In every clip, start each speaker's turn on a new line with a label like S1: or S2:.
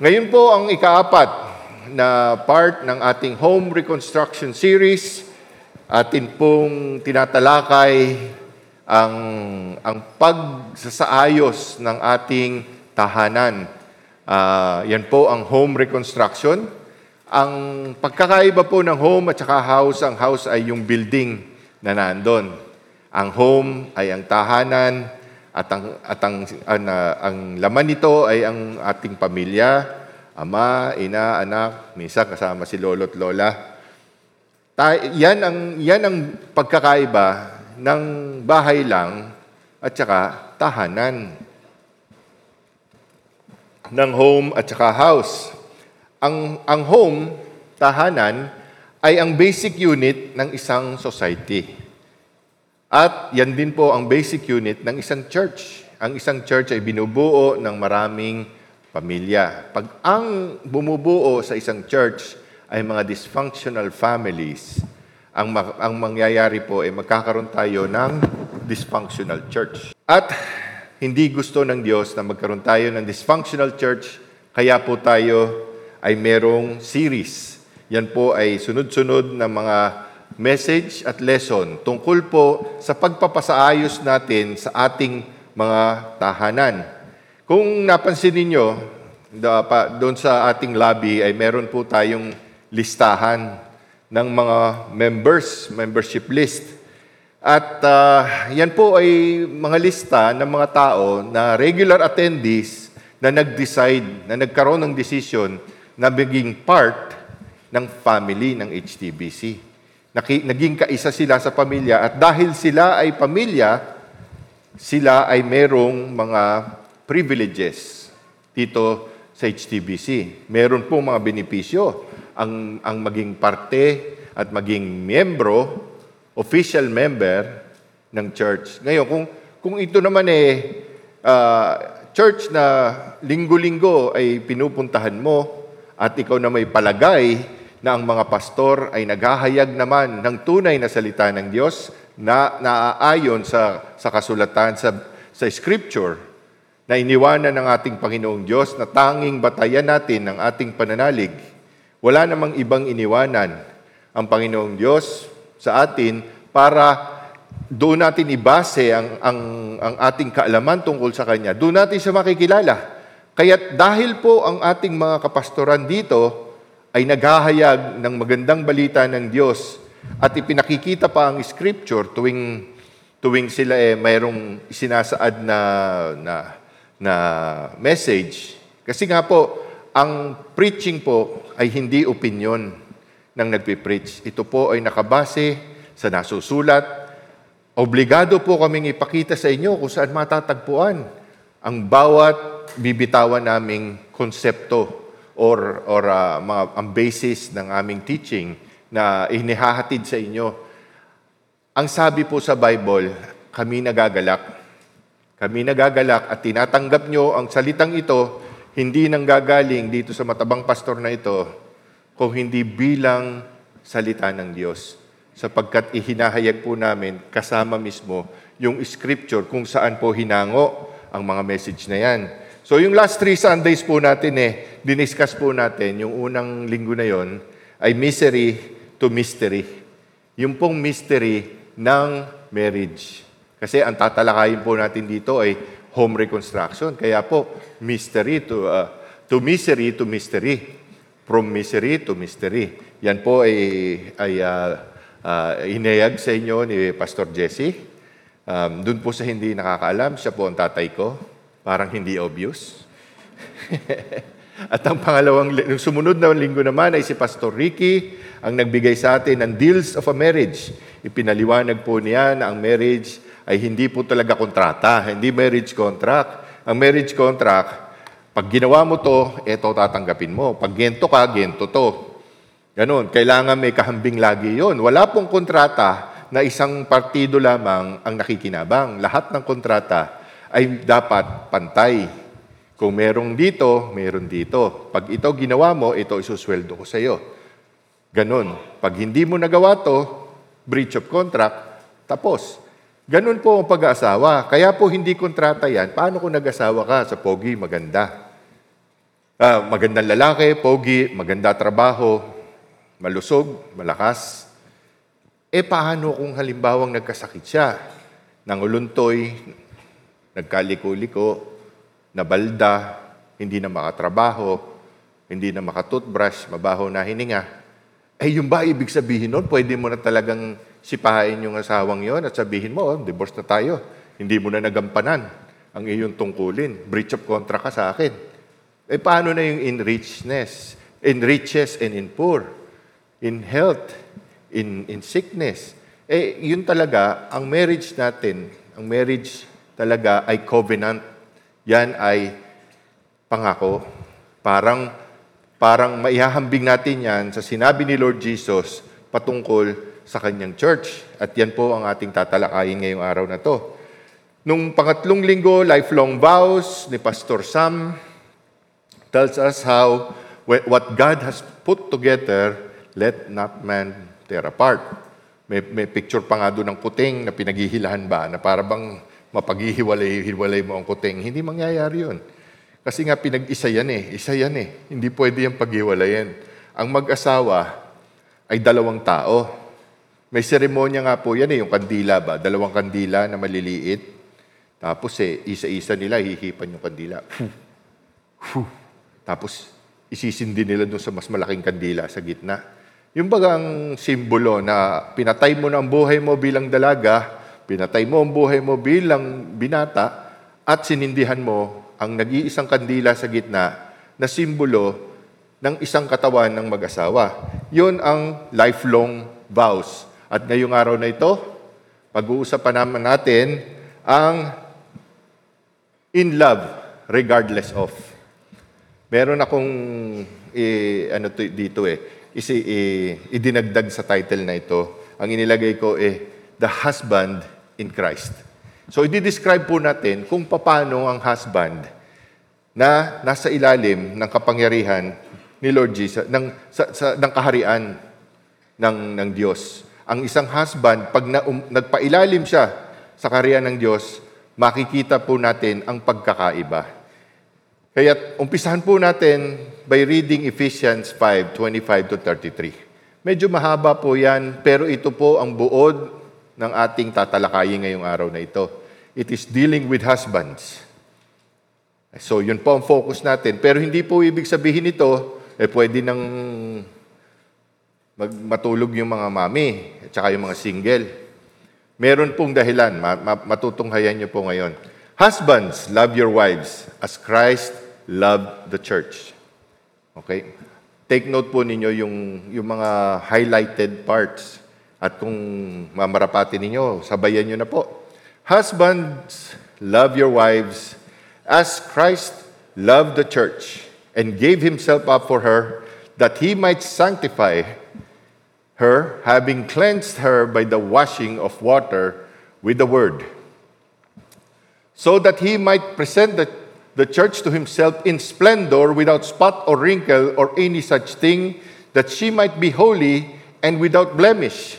S1: Ngayon po ang ikaapat na part ng ating home reconstruction series. Atin pong tinatalakay ang, ang pagsasaayos ng ating tahanan. Uh, yan po ang home reconstruction. Ang pagkakaiba po ng home at saka house, ang house ay yung building na nandun. Ang home ay ang tahanan at ang, at ang, ang, ang laman nito ay ang ating pamilya, ama, ina, anak, minsan kasama si lolo at lola. Ta- yan, ang, yan ang pagkakaiba ng bahay lang at saka tahanan ng home at saka house. Ang, ang home, tahanan, ay ang basic unit ng isang society. At yan din po ang basic unit ng isang church. Ang isang church ay binubuo ng maraming pamilya. Pag ang bumubuo sa isang church ay mga dysfunctional families, ang, ang mangyayari po ay magkakaroon tayo ng dysfunctional church. At hindi gusto ng Diyos na magkaroon tayo ng dysfunctional church, kaya po tayo ay merong series. Yan po ay sunod-sunod na mga message at lesson tungkol po sa pagpapasaayos natin sa ating mga tahanan. Kung napansin ninyo, doon sa ating lobby ay meron po tayong listahan ng mga members, membership list. At uh, yan po ay mga lista ng mga tao na regular attendees na nag-decide, na nagkaroon ng decision na maging part ng family ng HTBC. Naging kaisa sila sa pamilya at dahil sila ay pamilya, sila ay merong mga privileges dito sa HTBC. Meron po mga benepisyo ang, ang maging parte at maging membro, official member ng church. Ngayon, kung, kung ito naman eh, uh, church na linggo-linggo ay pinupuntahan mo at ikaw na may palagay na ang mga pastor ay naghahayag naman ng tunay na salita ng Diyos na naaayon sa, sa kasulatan, sa, sa scripture, na iniwanan ng ating Panginoong Diyos na tanging batayan natin ng ating pananalig. Wala namang ibang iniwanan ang Panginoong Diyos sa atin para doon natin ibase ang, ang, ang ating kaalaman tungkol sa Kanya. Doon natin siya makikilala. Kaya dahil po ang ating mga kapastoran dito ay naghahayag ng magandang balita ng Diyos at ipinakikita pa ang scripture tuwing tuwing sila eh mayroong sinasaad na na na message kasi nga po ang preaching po ay hindi opinion ng nagpi-preach. Ito po ay nakabase sa nasusulat. Obligado po kaming ipakita sa inyo kung saan matatagpuan ang bawat bibitawan naming konsepto or, or uh, mga, ang basis ng aming teaching na inihahatid sa inyo. Ang sabi po sa Bible, kami nagagalak. Kami nagagalak at tinatanggap nyo ang salitang ito, hindi nang gagaling dito sa matabang pastor na ito, kung hindi bilang salita ng Diyos. Sapagkat ihinahayag po namin kasama mismo yung scripture kung saan po hinango ang mga message na yan. So yung last three Sundays po natin eh, diniscuss po natin, yung unang linggo na yon ay misery to mystery. Yung pong mystery ng marriage. Kasi ang tatalakayin po natin dito ay home reconstruction. Kaya po, mystery to, uh, to misery to mystery. From misery to mystery. Yan po ay, ay uh, uh, inayag sa inyo ni Pastor Jesse. Um, Doon po sa hindi nakakaalam, siya po ang tatay ko. Parang hindi obvious. At ang pangalawang, sumunod na linggo naman ay si Pastor Ricky, ang nagbigay sa atin ng deals of a marriage. Ipinaliwanag po niya na ang marriage ay hindi po talaga kontrata, hindi marriage contract. Ang marriage contract, pag ginawa mo to, eto tatanggapin mo. Pag gento ka, gento to. Ganon. Kailangan may kahambing lagi yon. Wala pong kontrata na isang partido lamang ang nakikinabang. Lahat ng kontrata ay dapat pantay. Kung merong dito, meron dito. Pag ito ginawa mo, ito isusweldo ko sa iyo. Ganon. Pag hindi mo nagawa to, breach of contract, tapos. Ganon po ang pag-aasawa. Kaya po hindi kontrata yan. Paano kung nag-asawa ka sa pogi, maganda? ah, magandang lalaki, pogi, maganda trabaho, malusog, malakas. Eh paano kung halimbawang nagkasakit siya? Nanguluntoy, nagkaliko-liko, nabalda, hindi na makatrabaho, hindi na makatoothbrush, mabaho na hininga. Eh yung ba ibig sabihin nun, pwede mo na talagang sipahin yung asawang yon at sabihin mo, oh, divorce na tayo. Hindi mo na nagampanan ang iyong tungkulin. Breach of contract ka sa akin. Eh paano na yung in richness, in riches and in poor, in health, in, in sickness? Eh yun talaga, ang marriage natin, ang marriage talaga ay covenant. Yan ay pangako. Parang, parang maihahambing natin yan sa sinabi ni Lord Jesus patungkol sa kanyang church. At yan po ang ating tatalakayin ngayong araw na to. Nung pangatlong linggo, lifelong vows ni Pastor Sam tells us how what God has put together, let not man tear apart. May, may picture pa nga doon ng kuting na pinaghihilahan ba, na para bang mapaghihiwalay-hiwalay mo ang kuting. Hindi mangyayari yun. Kasi nga pinag-isa yan eh. Isa yan eh. Hindi pwede yung paghiwalayin. Ang mag-asawa ay dalawang tao. May seremonya nga po yan eh, yung kandila ba? Dalawang kandila na maliliit. Tapos eh, isa-isa nila, hihipan yung kandila. Tapos, isisindi nila doon sa mas malaking kandila sa gitna. Yung bagang simbolo na pinatay mo na ang buhay mo bilang dalaga, pinatay mo ang buhay mo bilang binata, at sinindihan mo ang nag-iisang kandila sa gitna na simbolo ng isang katawan ng mag-asawa. Yun ang lifelong vows. At ngayong araw na ito, pag-uusapan naman natin ang in love regardless of. Meron akong eh, ano to, dito eh, isi, eh, idinagdag sa title na ito. Ang inilagay ko eh, The Husband in Christ. So, i-describe po natin kung paano ang husband na nasa ilalim ng kapangyarihan ni Lord Jesus, ng, sa, sa, ng kaharian ng, ng Diyos. Ang isang husband, pag na, um, nagpailalim siya sa kaharian ng Diyos, makikita po natin ang pagkakaiba. Kaya umpisahan po natin by reading Ephesians 5, 25 to 33. Medyo mahaba po yan, pero ito po ang buod ng ating tatalakayin ngayong araw na ito. It is dealing with husbands. So, yun po ang focus natin. Pero hindi po ibig sabihin ito, eh pwede nang mag- matulog yung mga mami at saka yung mga single. Meron pong dahilan, matutunghayan niyo po ngayon. Husbands, love your wives as Christ loved the church. Okay? Take note po ninyo yung, yung mga highlighted parts. At kung mamarapati ninyo, sabayan nyo na po. Husbands, love your wives as Christ loved the church and gave himself up for her that he might sanctify her, having cleansed her by the washing of water with the word, so that he might present the, the church to himself in splendor, without spot or wrinkle or any such thing, that she might be holy and without blemish.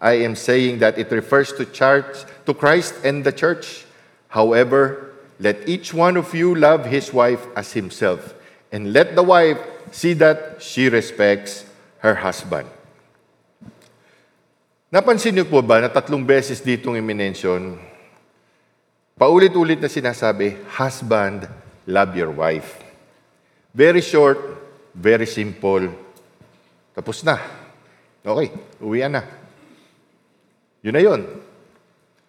S1: I am saying that it refers to church, to Christ and the church. However, let each one of you love his wife as himself, and let the wife see that she respects her husband. Napansin niyo po ba na tatlong beses ditong i-mention, paulit-ulit na sinasabi, husband, love your wife. Very short, very simple. Tapos na. Okay, uwian na. Yun na yun.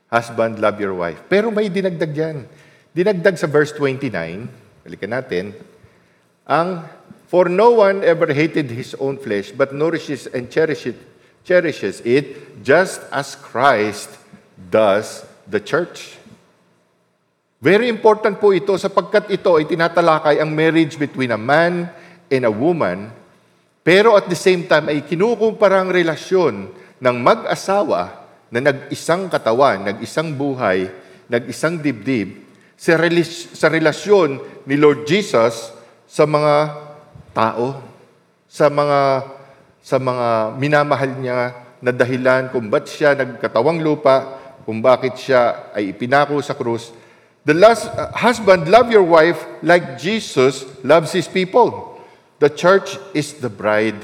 S1: Husband, love your wife. Pero may dinagdag yan. Dinagdag sa verse 29, balikan natin, ang For no one ever hated his own flesh, but nourishes and cherishes, cherishes it, just as Christ does the church. Very important po ito sapagkat ito ay tinatalakay ang marriage between a man and a woman, pero at the same time ay kinukumpara ang relasyon ng mag-asawa na nag-isang katawan, nag-isang buhay, nag-isang dibdib, sa, relis- sa relasyon ni Lord Jesus sa mga tao, sa mga sa mga minamahal niya na dahilan kung ba't siya nagkatawang lupa, kung bakit siya ay ipinako sa krus. The last uh, husband, love your wife like Jesus loves his people. The church is the bride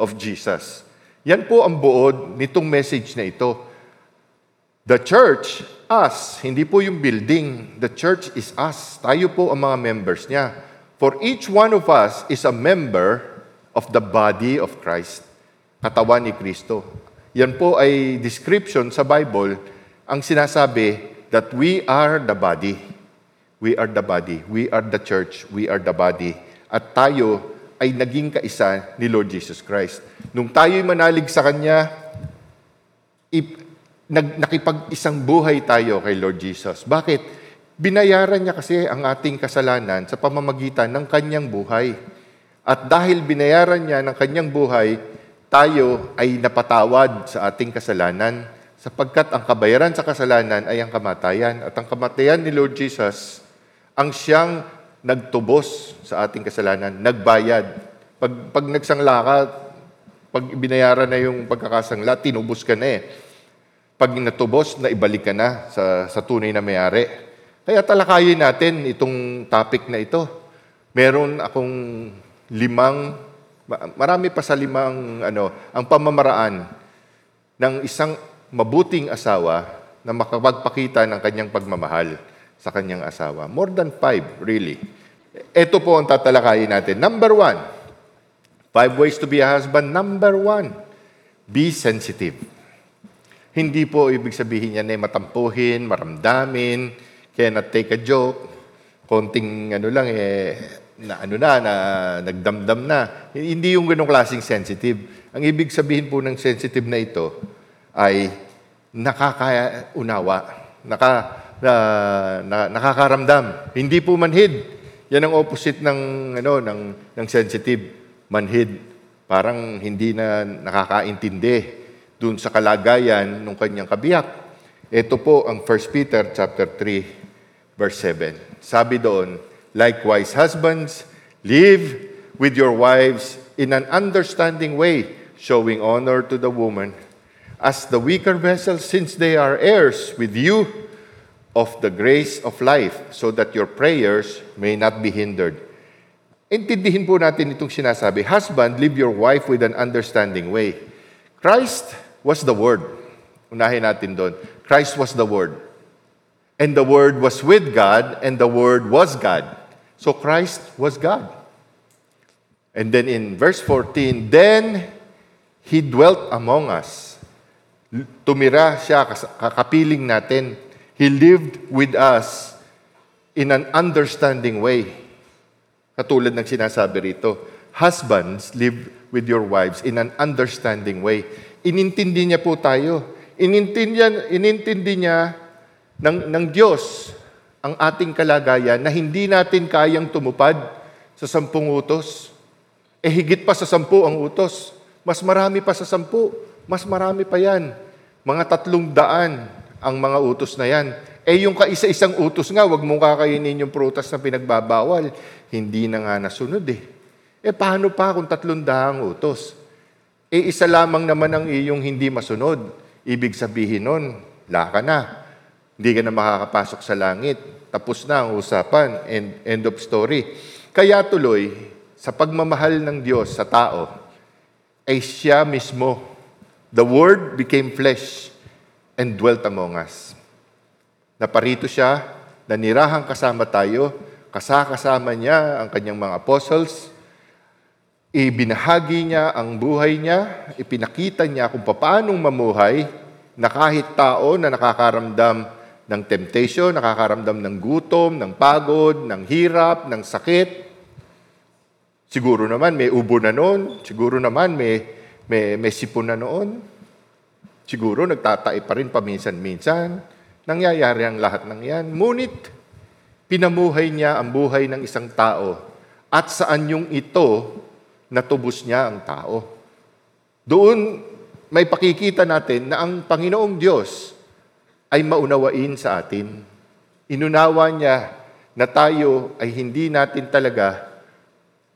S1: of Jesus. Yan po ang buod nitong message na ito. The church, us, hindi po yung building. The church is us. Tayo po ang mga members niya. For each one of us is a member of the body of Christ. Katawan ni Kristo. Yan po ay description sa Bible ang sinasabi that we are the body. We are the body. We are the church. We are the body. At tayo ay naging kaisa ni Lord Jesus Christ. Nung tayo'y manalig sa Kanya, ip, nag, nakipag-isang buhay tayo kay Lord Jesus. Bakit? Binayaran niya kasi ang ating kasalanan sa pamamagitan ng kanyang buhay. At dahil binayaran niya ng kanyang buhay, tayo ay napatawad sa ating kasalanan sapagkat ang kabayaran sa kasalanan ay ang kamatayan. At ang kamatayan ni Lord Jesus, ang siyang nagtubos sa ating kasalanan, nagbayad. Pag, pag nagsangla ka, pag binayaran na yung pagkakasangla, tinubos ka na eh. Pag natubos, na ibalik ka na sa, sa tunay na mayari. Kaya talakayin natin itong topic na ito. Meron akong limang, marami pa sa limang, ano, ang pamamaraan ng isang mabuting asawa na makapagpakita ng kanyang pagmamahal sa kanyang asawa. More than five, really. Ito po ang tatalakayin natin. Number one, five ways to be a husband. Number one, be sensitive. Hindi po ibig sabihin yan ay matampuhin, maramdamin, cannot take a joke, konting ano lang eh, na ano na, na nagdamdam na. Hindi yung ganong klaseng sensitive. Ang ibig sabihin po ng sensitive na ito ay nakakaunawa, naka, na, na, nakakaramdam. Hindi po manhid. Yan ang opposite ng, ano, ng, ng sensitive. Manhid. Parang hindi na nakakaintindi dun sa kalagayan ng kanyang kabiyak. Ito po ang 1 Peter chapter 3 verse 7. Sabi doon, likewise husbands, live with your wives in an understanding way, showing honor to the woman as the weaker vessels since they are heirs with you of the grace of life so that your prayers may not be hindered. Intindihin po natin itong sinasabi, Husband, live your wife with an understanding way. Christ was the Word. Unahin natin doon. Christ was the Word. And the Word was with God, and the Word was God. So Christ was God. And then in verse 14, then He dwelt among us. Tumira siya, kakapiling natin. He lived with us in an understanding way. Katulad ng sinasabi rito, husbands, live with your wives in an understanding way. Inintindi niya po tayo. Inintindi, inintindi niya ng, ng Diyos ang ating kalagayan na hindi natin kayang tumupad sa sampung utos. Eh higit pa sa sampu ang utos. Mas marami pa sa sampu. Mas marami pa yan. Mga tatlong daan ang mga utos na yan. Eh yung kaisa-isang utos nga, wag mong kakainin yung prutas na pinagbabawal. Hindi na nga nasunod eh. Eh paano pa kung tatlong daang utos? Eh isa lamang naman ang iyong hindi masunod. Ibig sabihin nun, laka na. Hindi ka na makakapasok sa langit. Tapos na ang usapan. End, end of story. Kaya tuloy, sa pagmamahal ng Diyos sa tao, ay siya mismo, the Word became flesh and dwelt among us. Naparito siya, nanirahang kasama tayo, kasakasama niya ang kanyang mga apostles, ibinahagi niya ang buhay niya, ipinakita niya kung paanong mamuhay na kahit tao na nakakaramdam ng temptation, nakakaramdam ng gutom, ng pagod, ng hirap, ng sakit. Siguro naman may ubo na noon, siguro naman may, may, may sipon na noon. Siguro nagtatai pa rin paminsan-minsan. Nangyayari ang lahat ng yan. Ngunit, pinamuhay niya ang buhay ng isang tao. At saan yung ito natubos niya ang tao. Doon may pakikita natin na ang Panginoong Diyos ay maunawain sa atin. Inunawa niya na tayo ay hindi natin talaga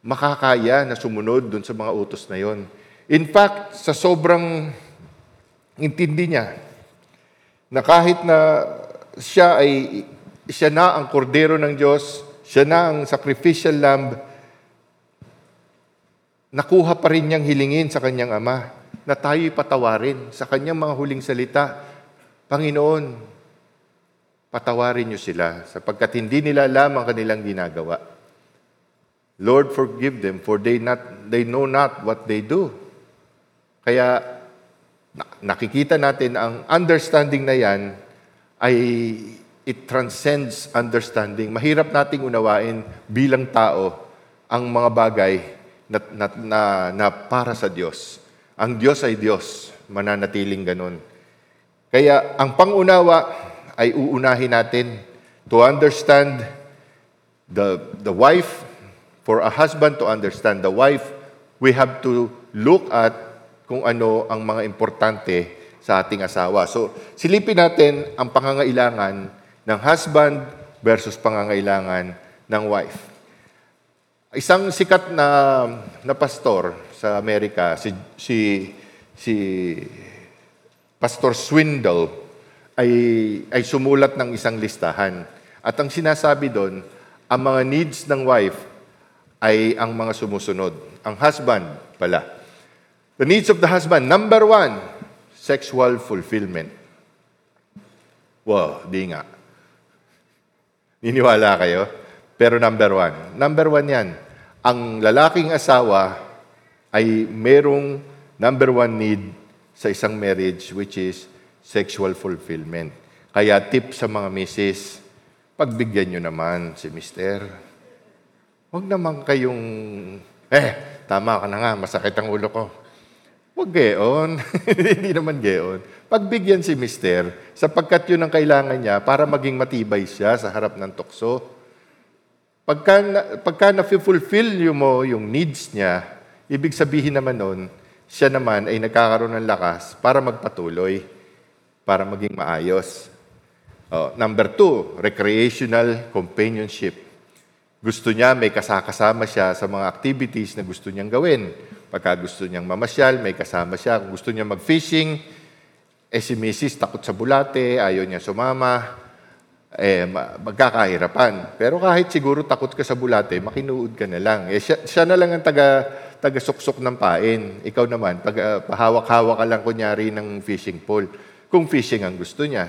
S1: makakaya na sumunod dun sa mga utos na yon. In fact, sa sobrang intindi niya, na kahit na siya ay siya na ang kordero ng Diyos, siya na ang sacrificial lamb, nakuha pa rin niyang hilingin sa kanyang ama na tayo'y patawarin sa kanyang mga huling salita. Panginoon, patawarin niyo sila sapagkat hindi nila alam ang kanilang ginagawa. Lord, forgive them for they, not, they know not what they do. Kaya nakikita natin ang understanding na yan ay it transcends understanding. Mahirap nating unawain bilang tao ang mga bagay na, na, na, na para sa Diyos. Ang Diyos ay Diyos, mananatiling ganun. Kaya ang pangunawa ay uunahin natin to understand the, the wife, for a husband to understand the wife, we have to look at kung ano ang mga importante sa ating asawa. So, silipin natin ang pangangailangan ng husband versus pangangailangan ng wife. Isang sikat na, na pastor sa Amerika, si, si, si Pastor Swindle, ay, ay sumulat ng isang listahan. At ang sinasabi doon, ang mga needs ng wife ay ang mga sumusunod. Ang husband pala. The needs of the husband, number one, sexual fulfillment. Wow, di nga. Niniwala kayo? Pero number one. Number one yan. Ang lalaking asawa ay merong number one need sa isang marriage which is sexual fulfillment. Kaya tip sa mga misis, pagbigyan nyo naman si mister. Huwag naman kayong, eh, tama ka na nga, masakit ang ulo ko. Huwag geon. Hindi naman geon. Pagbigyan si mister, sapagkat yun ang kailangan niya para maging matibay siya sa harap ng tukso. Pagka, pagka na-fulfill mo yung needs niya, ibig sabihin naman nun, siya naman ay nagkakaroon ng lakas para magpatuloy, para maging maayos. Oh, number two, recreational companionship. Gusto niya, may kasakasama siya sa mga activities na gusto niyang gawin. Pagka gusto niyang mamasyal, may kasama siya. Kung gusto niya mag-fishing, eh si Mrs. takot sa bulate, ayaw niya sumama eh, magkakahirapan. Pero kahit siguro takot ka sa bulate, makinuod ka na lang. Eh, siya, siya na lang ang taga, taga-suksok ng pain. Ikaw naman, pag uh, pahawak-hawak ka lang kunyari ng fishing pole, kung fishing ang gusto niya.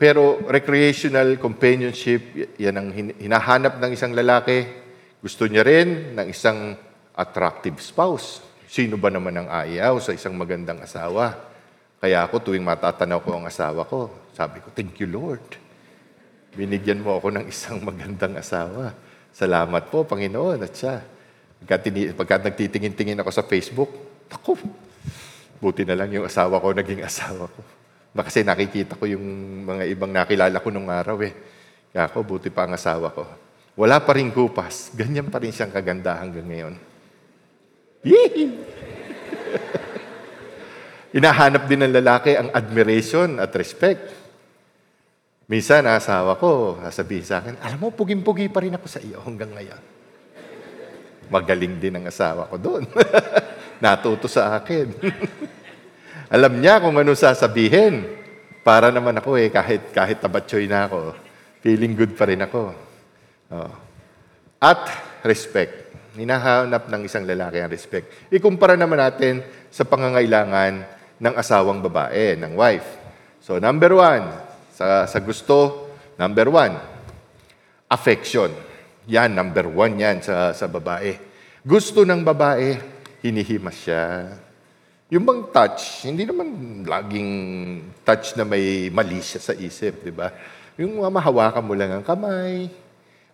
S1: Pero recreational companionship, yan ang hinahanap ng isang lalaki. Gusto niya rin ng isang attractive spouse. Sino ba naman ang ayaw sa isang magandang asawa? Kaya ako tuwing matatanaw ko ang asawa ko, sabi ko, thank you Lord. Binigyan mo ako ng isang magandang asawa. Salamat po, Panginoon. At siya, pagka, tini, pagka nagtitingin-tingin ako sa Facebook, ako, buti na lang yung asawa ko, naging asawa ko. Kasi nakikita ko yung mga ibang nakilala ko nung araw eh. Kaya ako, buti pa ang asawa ko. Wala pa rin kupas. Ganyan pa rin siyang kaganda hanggang ngayon. Yee! Inahanap din ng lalaki ang admiration at respect. Minsan, asawa ko, sasabihin sa akin, alam mo, puging-pugi pa rin ako sa iyo hanggang ngayon. Magaling din ang asawa ko doon. Natuto sa akin. alam niya kung ano sasabihin. Para naman ako eh, kahit, kahit tabatsoy na ako, feeling good pa rin ako. Oh. At respect. Hinahanap ng isang lalaki ang respect. Ikumpara naman natin sa pangangailangan ng asawang babae, ng wife. So, number one, sa, sa gusto, number one, affection. Yan, number one yan sa, sa babae. Gusto ng babae, hinihimas siya. Yung bang touch, hindi naman laging touch na may mali siya sa isip, di ba? Yung mahawakan mo lang ang kamay,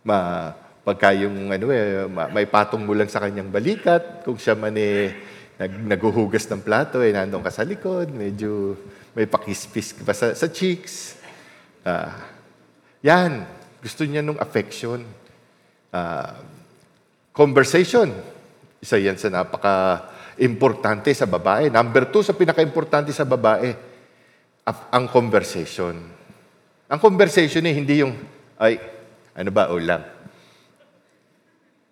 S1: ma, pagka yung ano eh, may patong mo lang sa kanyang balikat, kung siya man eh, nag, naguhugas ng plato, eh, nandun ka sa likod, medyo may pakispis pa sa, sa cheeks. Uh, yan, gusto niya nung affection. Uh, conversation. Isa yan sa napaka-importante sa babae. Number two, sa pinaka-importante sa babae, ang conversation. Ang conversation eh, hindi yung, ay, ano ba, ulam?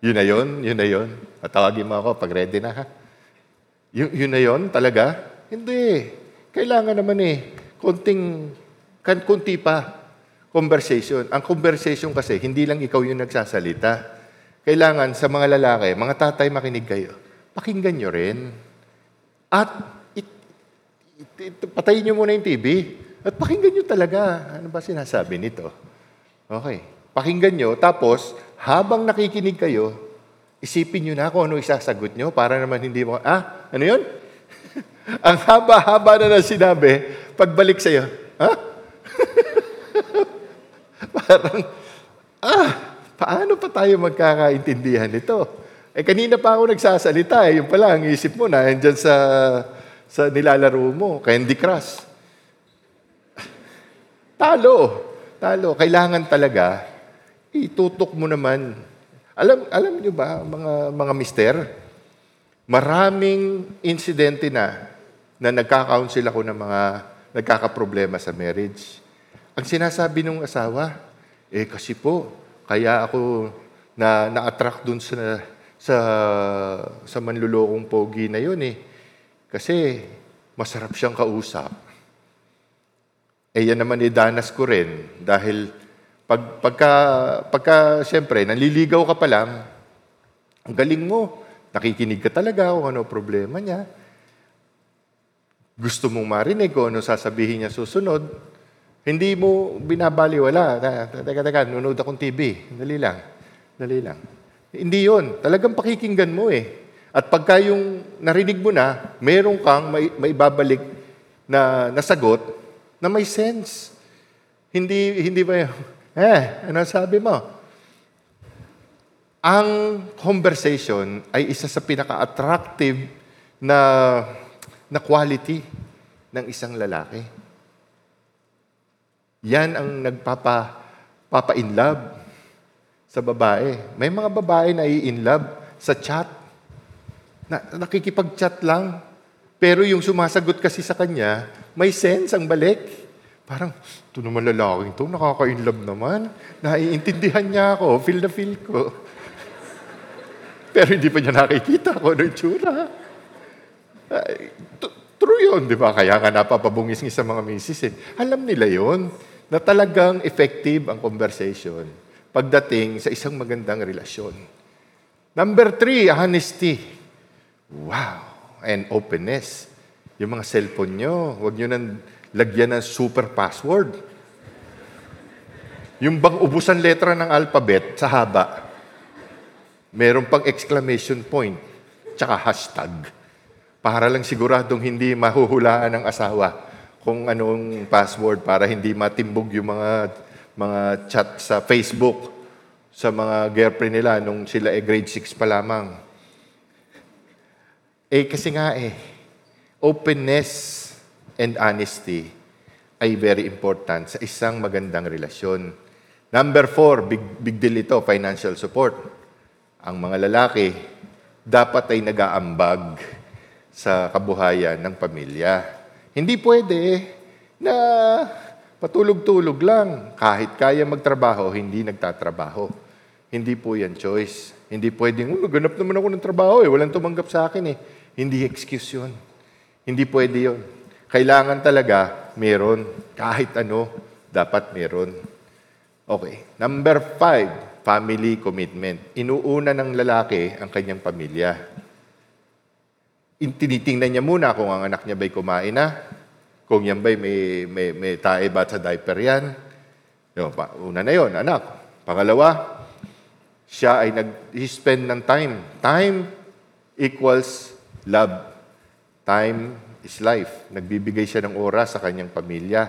S1: Yun na yun, yun na yun. Patawagin mo ako pag ready na ha. Yun, yun na yun talaga? Hindi. Kailangan naman eh, konting, kunti pa, conversation. Ang conversation kasi, hindi lang ikaw yung nagsasalita. Kailangan sa mga lalaki, mga tatay makinig kayo, pakinggan nyo rin. At it, it, it, patayin nyo muna yung TV. At pakinggan nyo talaga. Ano ba sinasabi nito? Okay. Pakinggan nyo. Tapos, habang nakikinig kayo, isipin nyo na kung ano isasagot nyo para naman hindi mo, ah, ano yun? Ang haba-haba na na sinabi, pagbalik sa'yo, ha? Parang, ah, paano pa tayo magkakaintindihan nito? Eh, kanina pa ako nagsasalita, eh, yung pala, ang isip mo na, dyan sa, sa nilalaro mo, Candy Crush. Talo. Talo. Kailangan talaga, itutok mo naman. Alam, alam niyo ba, mga, mga mister, maraming insidente na na nagka-counsel ako ng mga nagkakaproblema sa marriage. Ang sinasabi ng asawa, eh kasi po, kaya ako na na-attract dun sa sa sa manlulokong pogi na yun eh. Kasi masarap siyang kausap. Eh yan naman idanas ko rin dahil pag, pagka, pagka siyempre, naliligaw ka pa lang, ang galing mo, nakikinig ka talaga kung ano problema niya. Gusto mong marinig kung ano sasabihin niya susunod. Hindi mo binabaliwala. Teka, teka, nunod akong TV. Dali lang. Dali lang. Hindi yon. Talagang pakikinggan mo eh. At pagka yung narinig mo na, meron kang may, may babalik na nasagot na may sense. Hindi, hindi ba yung, eh, ano sabi mo? Ang conversation ay isa sa pinaka-attractive na, na quality ng isang lalaki. Yan ang nagpapa papa in love sa babae. May mga babae na in love sa chat. Na, nakikipag-chat lang. Pero yung sumasagot kasi sa kanya, may sense ang balik. Parang, ito naman lalaking to, nakaka-in love naman. Naiintindihan niya ako, feel na feel ko. Pero hindi pa niya nakikita kung ano tsura. T- true yun, di ba? Kaya nga napapabungis sa mga misis eh. Alam nila yon na talagang effective ang conversation pagdating sa isang magandang relasyon. Number three, honesty. Wow! And openness. Yung mga cellphone nyo, huwag nyo nang lagyan ng super password. Yung bang ubusan letra ng alphabet sa haba, meron pang exclamation point, tsaka hashtag. Para lang siguradong hindi mahuhulaan ng asawa kung anong password para hindi matimbog yung mga mga chat sa Facebook sa mga girlfriend nila nung sila eh grade 6 pa lamang. Eh kasi nga eh, openness and honesty ay very important sa isang magandang relasyon. Number four, big, big deal ito, financial support. Ang mga lalaki dapat ay nag-aambag sa kabuhayan ng pamilya. Hindi pwede na patulog-tulog lang. Kahit kaya magtrabaho, hindi nagtatrabaho. Hindi po yan choice. Hindi pwedeng, oh, naganap naman ako ng trabaho eh, walang tumanggap sa akin eh. Hindi excuse yun. Hindi pwede yun. Kailangan talaga meron. Kahit ano, dapat meron. Okay. Number five, family commitment. Inuuna ng lalaki ang kanyang pamilya. Tinitingnan niya muna kung ang anak niya ba'y kumain na, kung yan ba'y may, may, may tae ba sa diaper yan. Yung, una na yon anak. Pangalawa, siya ay nag-spend ng time. Time equals love. Time is life. Nagbibigay siya ng oras sa kanyang pamilya.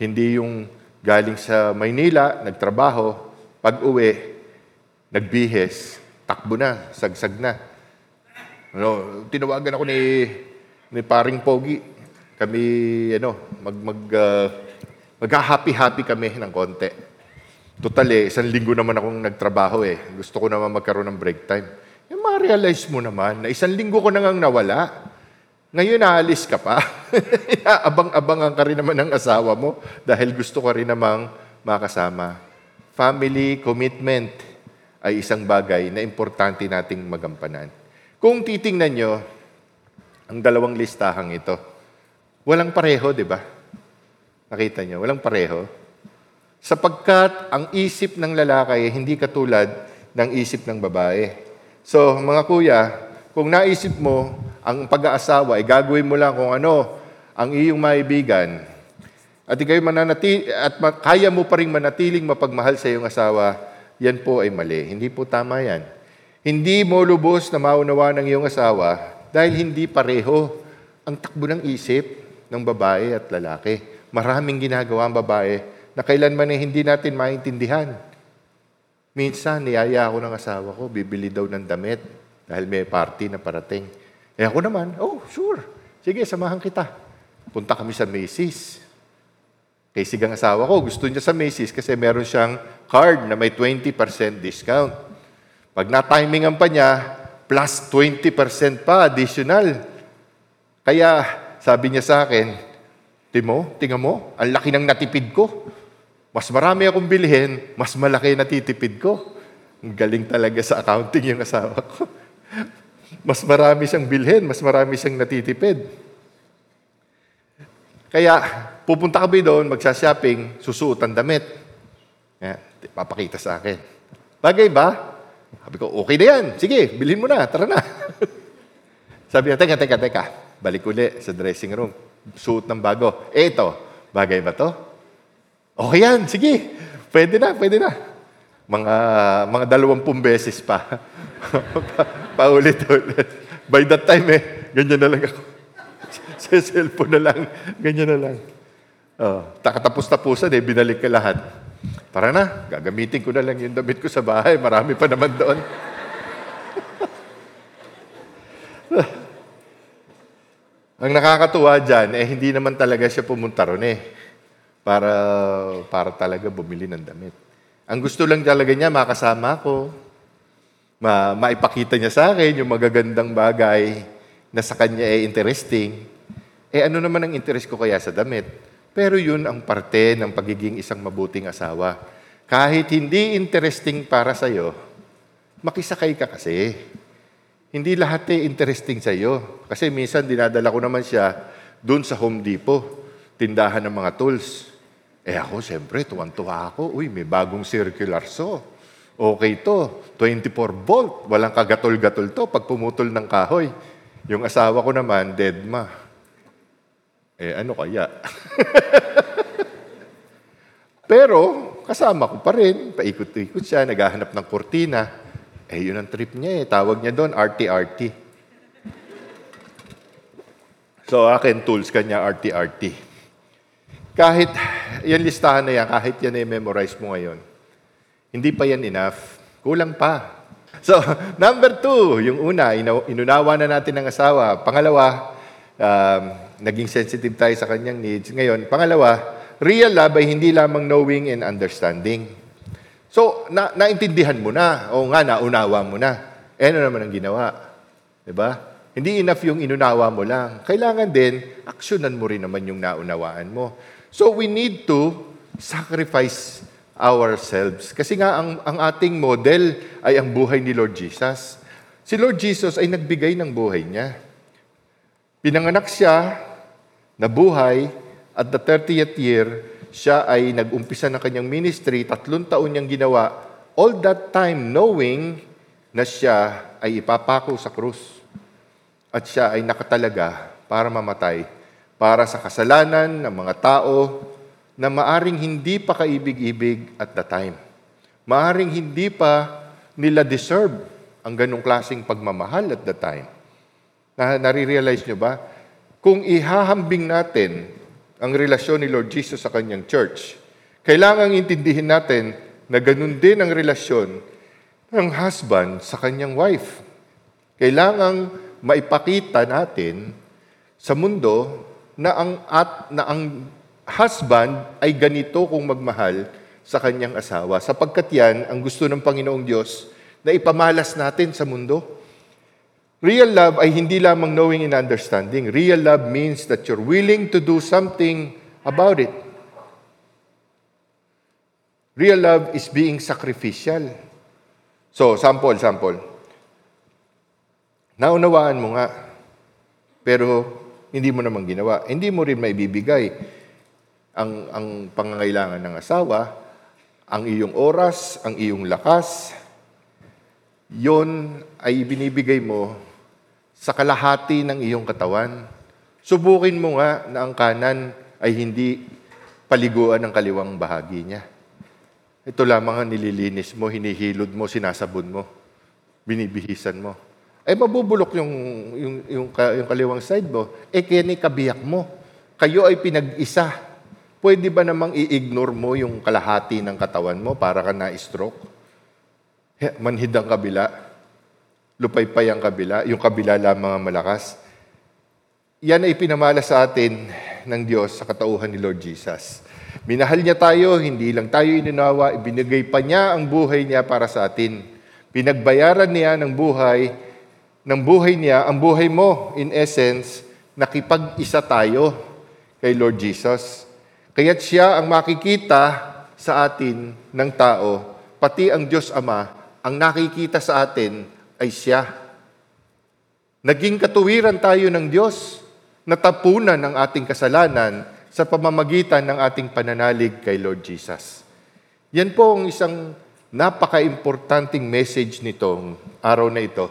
S1: Hindi yung galing sa Maynila, nagtrabaho, pag-uwi, nagbihes, takbo na, sagsag na. Ano, tinawagan ako ni, ni paring Pogi. Kami, ano, mag, mag, uh, mag-happy-happy kami ng konti. Total eh, isang linggo naman akong nagtrabaho eh. Gusto ko naman magkaroon ng break time. Yung mga na-realize mo naman na isang linggo ko nang nawala. Ngayon, naalis ka pa. Inaabang-abangan ka rin naman ng asawa mo dahil gusto ka rin namang makasama. Family commitment ay isang bagay na importante nating magampanan. Kung titingnan nyo, ang dalawang listahang ito, walang pareho, di ba? Nakita nyo, walang pareho. Sapagkat ang isip ng lalaki hindi katulad ng isip ng babae. So, mga kuya, kung naisip mo, ang pag-aasawa ay gagawin mo lang kung ano ang iyong maibigan, at ikaw mananati at kaya mo pa rin manatiling mapagmahal sa iyong asawa, yan po ay mali. Hindi po tama yan. Hindi mo lubos na maunawa ng iyong asawa dahil hindi pareho ang takbo ng isip ng babae at lalaki. Maraming ginagawa ang babae na kailanman ay hindi natin maintindihan. Minsan, niyaya ako ng asawa ko, bibili daw ng damit dahil may party na parating. Eh ako naman, oh, sure. Sige, samahan kita. Punta kami sa Macy's. Kay sigang asawa ko, gusto niya sa Macy's kasi meron siyang card na may 20% discount. Pag na-timingan pa niya, plus 20% pa additional. Kaya sabi niya sa akin, Timo, tingnan mo, ang laki ng natipid ko. Mas marami akong bilhin, mas malaki natitipid ko. Ang galing talaga sa accounting yung asawa ko. Mas marami siyang bilhin, mas marami siyang natitipid. Kaya pupunta kami doon, magsha-shopping, susuot ang damit. Kaya, papakita sa akin. Bagay ba? Sabi ko, okay na yan. Sige, bilhin mo na. Tara na. Sabi niya, teka, teka, teka. Balik uli sa dressing room. Suot ng bago. Eh, ito. Bagay ba to? Okay yan, sige. Pwede na, pwede na. Mga, mga dalawampung beses pa. pa Paulit-ulit. By that time eh, ganyan na lang ako. Sa cellphone na lang, ganyan na lang. Oh, takatapos-tapusan eh, binalik ka lahat. Tara na, gagamitin ko na lang yung damit ko sa bahay. Marami pa naman doon. Ang nakakatuwa dyan, eh hindi naman talaga siya pumunta ron eh para, para talaga bumili ng damit. Ang gusto lang talaga niya, makasama ko, ma, maipakita niya sa akin yung magagandang bagay na sa kanya ay interesting. Eh ano naman ang interest ko kaya sa damit? Pero yun ang parte ng pagiging isang mabuting asawa. Kahit hindi interesting para sa'yo, makisakay ka kasi. Hindi lahat eh interesting sa'yo. Kasi minsan dinadala ko naman siya doon sa Home Depot, tindahan ng mga tools. Eh ako, siyempre, tuwan-tuwa ako. Uy, may bagong circular saw. Okay to, 24 volt. Walang kagatol-gatol to pag pumutol ng kahoy. Yung asawa ko naman, dead ma. Eh, ano kaya? Pero, kasama ko pa rin. Paikot-ikot siya, naghahanap ng kurtina. Eh, yun ang trip niya eh. Tawag niya doon, RT-RT. So, akin tools kanya, RT-RT. Kahit yan listahan na yan, kahit yan ay memorize mo ngayon, hindi pa yan enough. Kulang pa. So, number two, yung una, inunawa na natin ng asawa. Pangalawa, um, naging sensitive tayo sa kanyang needs. Ngayon, pangalawa, real love ay hindi lamang knowing and understanding. So, na, naintindihan mo na. O nga, naunawa mo na. Eh, ano naman ang ginawa? ba? Diba? Hindi enough yung inunawa mo lang. Kailangan din, aksyonan mo rin naman yung naunawaan mo. So we need to sacrifice ourselves. Kasi nga ang, ang ating model ay ang buhay ni Lord Jesus. Si Lord Jesus ay nagbigay ng buhay niya. Pinanganak siya, nabuhay, at the 30th year, siya ay nag-umpisa ng kanyang ministry, tatlong taon niyang ginawa, all that time knowing na siya ay ipapako sa krus. At siya ay nakatalaga para mamatay para sa kasalanan ng mga tao na maaring hindi pa kaibig-ibig at the time. Maaring hindi pa nila deserve ang ganong klaseng pagmamahal at the time. Na, nare-realize nyo ba? Kung ihahambing natin ang relasyon ni Lord Jesus sa kanyang church, kailangang intindihin natin na ganun din ang relasyon ng husband sa kanyang wife. Kailangang maipakita natin sa mundo na ang, at, na ang husband ay ganito kung magmahal sa kanyang asawa. Sapagkat yan, ang gusto ng Panginoong Diyos na ipamalas natin sa mundo. Real love ay hindi lamang knowing and understanding. Real love means that you're willing to do something about it. Real love is being sacrificial. So, sample, sample. Naunawaan mo nga, pero hindi mo naman ginawa. Hindi mo rin maibibigay ang, ang pangangailangan ng asawa, ang iyong oras, ang iyong lakas, yon ay binibigay mo sa kalahati ng iyong katawan. Subukin mo nga na ang kanan ay hindi paliguan ng kaliwang bahagi niya. Ito lamang ang nililinis mo, hinihilod mo, sinasabon mo, binibihisan mo. Ay mabubulok yung, yung, yung, yung kaliwang side mo. Eh kaya ni kabiyak mo. Kayo ay pinag-isa. Pwede ba namang i-ignore mo yung kalahati ng katawan mo para ka na-stroke? Manhid ang kabila. Lupaypay ang kabila. Yung kabila lamang ang malakas. Yan ay pinamala sa atin ng Diyos sa katauhan ni Lord Jesus. Minahal niya tayo, hindi lang tayo ininawa, ibinigay pa niya ang buhay niya para sa atin. Pinagbayaran niya ng buhay, ng buhay niya, ang buhay mo, in essence, nakipag-isa tayo kay Lord Jesus. Kaya't siya ang makikita sa atin ng tao, pati ang Diyos Ama, ang nakikita sa atin ay siya. Naging katuwiran tayo ng Diyos, natapunan ng ating kasalanan sa pamamagitan ng ating pananalig kay Lord Jesus. Yan po ang isang napaka-importanting message nitong araw na ito.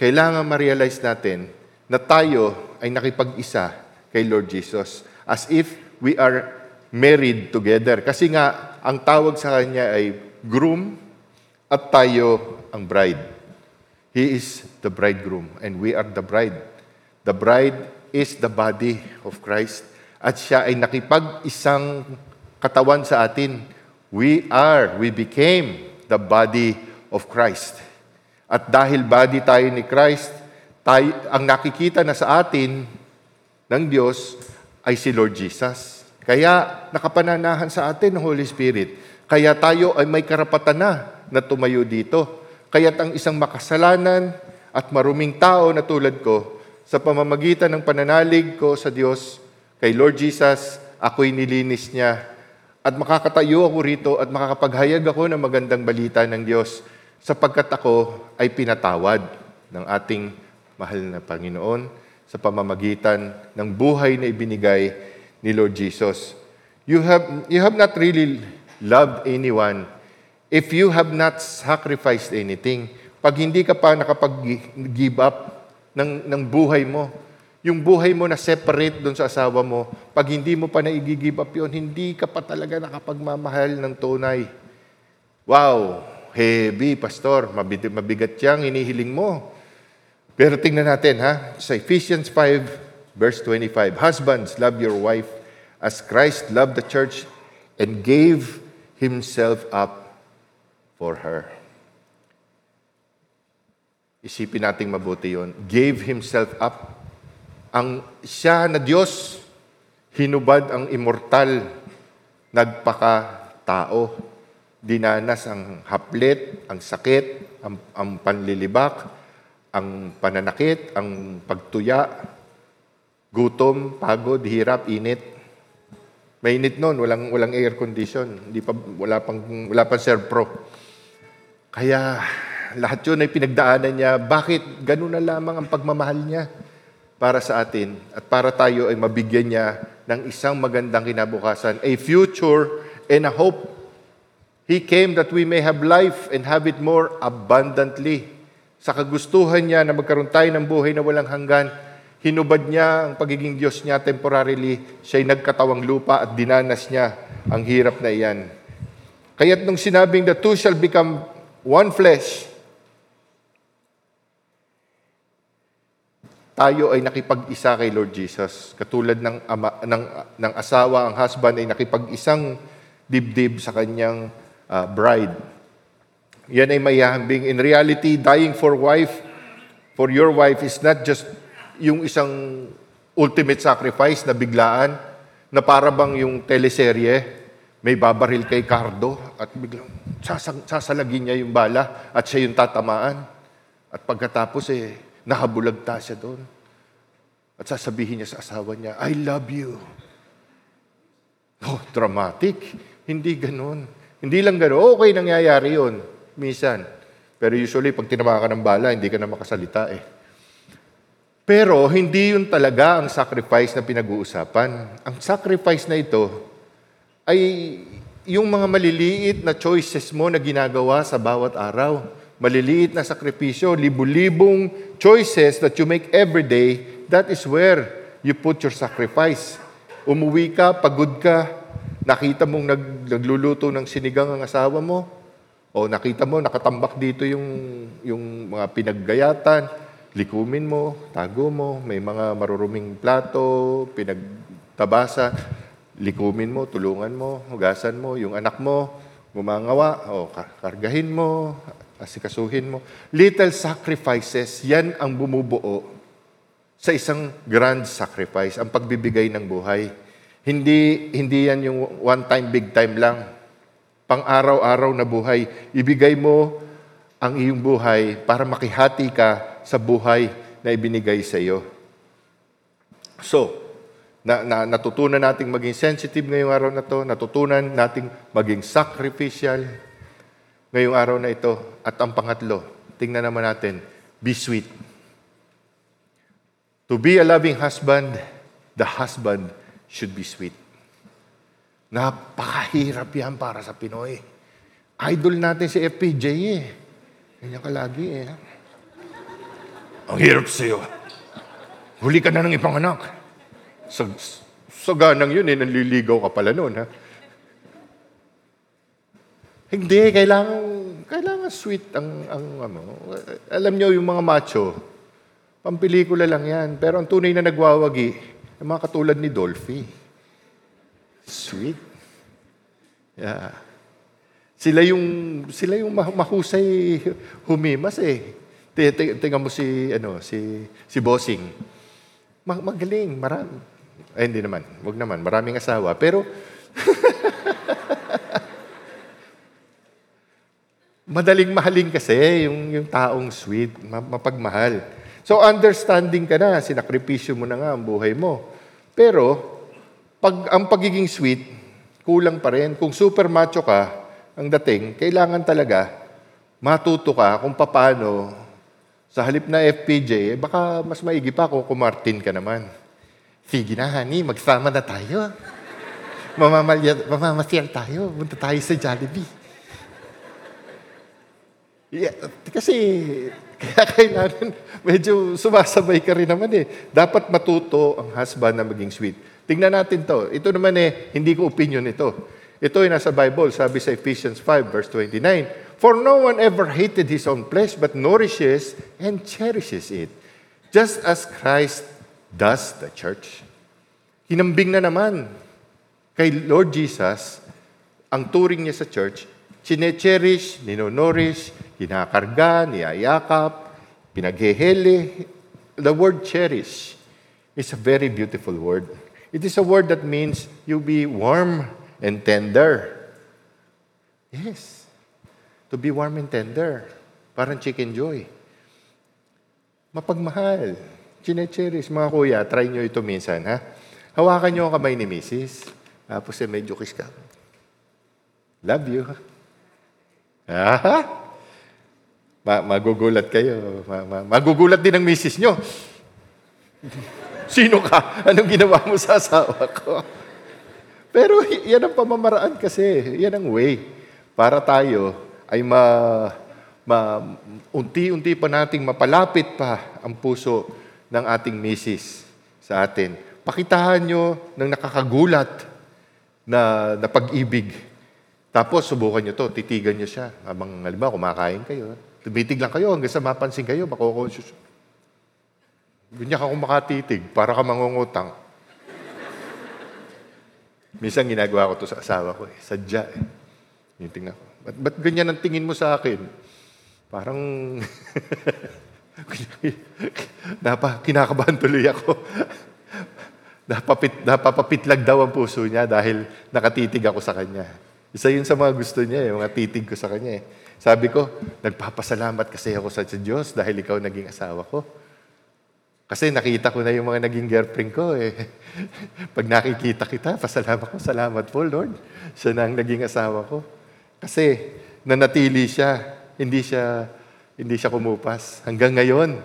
S1: Kailangan ma-realize natin na tayo ay nakipag-isa kay Lord Jesus as if we are married together. Kasi nga, ang tawag sa Kanya ay groom at tayo ang bride. He is the bridegroom and we are the bride. The bride is the body of Christ at siya ay nakipag-isang katawan sa atin. We are, we became the body of Christ. At dahil body tayo ni Christ, tayo, ang nakikita na sa atin ng Diyos ay si Lord Jesus. Kaya nakapananahan sa atin ng Holy Spirit. Kaya tayo ay may karapatan na na tumayo dito. Kaya't ang isang makasalanan at maruming tao na tulad ko, sa pamamagitan ng pananalig ko sa Diyos, kay Lord Jesus, ako'y nilinis niya. At makakatayo ako rito at makakapaghayag ako ng magandang balita ng Diyos sapagkat ako ay pinatawad ng ating mahal na Panginoon sa pamamagitan ng buhay na ibinigay ni Lord Jesus. You have, you have not really loved anyone if you have not sacrificed anything. Pag hindi ka pa nakapag-give up ng, ng buhay mo, yung buhay mo na separate doon sa asawa mo, pag hindi mo pa na-give up yun, hindi ka pa talaga nakapagmamahal ng tunay. Wow, heavy, pastor. Mabigat, mabigat yang inihiling mo. Pero tingnan natin ha, sa Ephesians 5, verse 25, Husbands, love your wife as Christ loved the church and gave himself up for her. Isipin nating mabuti yon. Gave himself up. Ang siya na Diyos, hinubad ang immortal, nagpaka-tao. Dinanas ang haplit, ang sakit, ang, ang panlilibak, ang pananakit, ang pagtuya, gutom, pagod, hirap, init. Mainit noon, walang walang air condition, hindi pa wala pang wala pang Serpro. Kaya lahat 'yun ay pinagdaanan niya. Bakit ganun na lamang ang pagmamahal niya para sa atin at para tayo ay mabigyan niya ng isang magandang kinabukasan, a future and a hope. He came that we may have life and have it more abundantly. Sa kagustuhan niya na magkaroon tayo ng buhay na walang hanggan, hinubad niya ang pagiging Diyos niya temporarily. Siya'y nagkatawang lupa at dinanas niya ang hirap na iyan. Kaya't nung sinabing the two shall become one flesh, tayo ay nakipag-isa kay Lord Jesus. Katulad ng, ama, ng, ng asawa, ang husband ay nakipag-isang dibdib sa kanyang ah, bride. Yan ay mayahambing. In reality, dying for wife, for your wife is not just yung isang ultimate sacrifice na biglaan, na para bang yung teleserye, may babaril kay Cardo at biglang sasag, sasalagin niya yung bala at siya yung tatamaan. At pagkatapos eh, Nakabulagta siya doon. At sasabihin niya sa asawa niya, I love you. Oh, dramatic. Hindi ganun. Hindi lang ganun. Okay, nangyayari yon Minsan. Pero usually, pag tinama ka ng bala, hindi ka na makasalita eh. Pero hindi yun talaga ang sacrifice na pinag-uusapan. Ang sacrifice na ito ay yung mga maliliit na choices mo na ginagawa sa bawat araw. Maliliit na sakripisyo, libu-libong choices that you make every day, that is where you put your sacrifice. Umuwi ka, pagod ka, nakita mong nag, nagluluto ng sinigang ang asawa mo, o nakita mo, nakatambak dito yung, yung mga pinaggayatan, likumin mo, tago mo, may mga maruruming plato, pinagtabasa, likumin mo, tulungan mo, hugasan mo, yung anak mo, gumangawa, o kargahin mo, asikasuhin mo. Little sacrifices, yan ang bumubuo sa isang grand sacrifice, ang pagbibigay ng buhay. Hindi, hindi yan yung one time, big time lang. Pang-araw-araw na buhay. Ibigay mo ang iyong buhay para makihati ka sa buhay na ibinigay sa iyo. So, na, na, natutunan nating maging sensitive ngayong araw na to, natutunan nating maging sacrificial ngayong araw na ito. At ang pangatlo, tingnan naman natin, be sweet. To be a loving husband, the husband should be sweet. Napakahirap yan para sa Pinoy. Idol natin si FPJ eh. Ganyan ka lagi eh. Ang hirap sa'yo. Huli ka na ng ipanganak. Sa, sa ganang yun eh, nanliligaw ka pala noon ha. Hindi, kailangan, kailangan sweet ang, ang ano. Alam niyo yung mga macho, Pampelikula lang yan. Pero ang tunay na nagwawagi, ang mga katulad ni Dolphy. Sweet. Yeah. Sila yung sila yung mahusay humimas eh. Tingnan mo si ano si si Bossing. Mag magaling, marami. Eh, hindi naman. Wag naman, maraming asawa. Pero madaling mahalin kasi yung yung taong sweet, mapagmahal. So understanding ka na, sinakripisyo mo na nga ang buhay mo. Pero, pag ang pagiging sweet, kulang pa rin. Kung super macho ka, ang dating, kailangan talaga matuto ka kung paano sa halip na FPJ, eh, baka mas maigi pa kung kumartin ka naman. Sige na, honey, magsama na tayo. Mamamasyal tayo. Punta tayo sa Jollibee. Yeah, kasi kaya kailangan medyo sumasabay ka rin naman eh. Dapat matuto ang husband na maging sweet. Tingnan natin to. Ito naman eh, hindi ko opinion ito. Ito ay nasa Bible, sabi sa Ephesians 5 verse 29. For no one ever hated his own flesh, but nourishes and cherishes it. Just as Christ does the church. Hinambing na naman kay Lord Jesus ang turing niya sa church, chine-cherish, ninonorish, kinakarga, niyayakap, pinaghehele. The word cherish is a very beautiful word. It is a word that means you be warm and tender. Yes. To be warm and tender. Parang chicken joy. Mapagmahal. Chine-cherish. Mga kuya, try nyo ito minsan, ha? Hawakan nyo ang kamay ni Mrs. Tapos eh, medyo kiss ka. Love you. Ah, Ma- magugulat kayo. Ma- ma- magugulat din ang misis nyo. Sino ka? Anong ginawa mo sa asawa ko? Pero yan ang pamamaraan kasi. Yan ang way. Para tayo ay ma, ma, unti-unti pa nating mapalapit pa ang puso ng ating misis sa atin. Pakitahan nyo ng nakakagulat na, na pag-ibig. Tapos subukan nyo to, titigan nyo siya. Habang halimbawa kumakain kayo, Tumitig lang kayo hanggang sa mapansin kayo, makokonscious. Ganyan ka kung makatitig, para ka mangungutang. Minsan ginagawa ko to sa asawa ko eh. Sadya eh. Tinitingnan ko. Ba't, ba't ganyan ang tingin mo sa akin? Parang... Napa, kinakabahan tuloy ako. napapit, napapapitlag daw ang puso niya dahil nakatitig ako sa kanya. Isa yun sa mga gusto niya, eh, mga titig ko sa kanya. Eh. Sabi ko, nagpapasalamat kasi ako sa Diyos dahil ikaw naging asawa ko. Kasi nakita ko na yung mga naging girlfriend ko eh. Pag nakikita kita, pasalamat ko, salamat po Lord. Siya na ang naging asawa ko. Kasi nanatili siya, hindi siya hindi siya kumupas. Hanggang ngayon,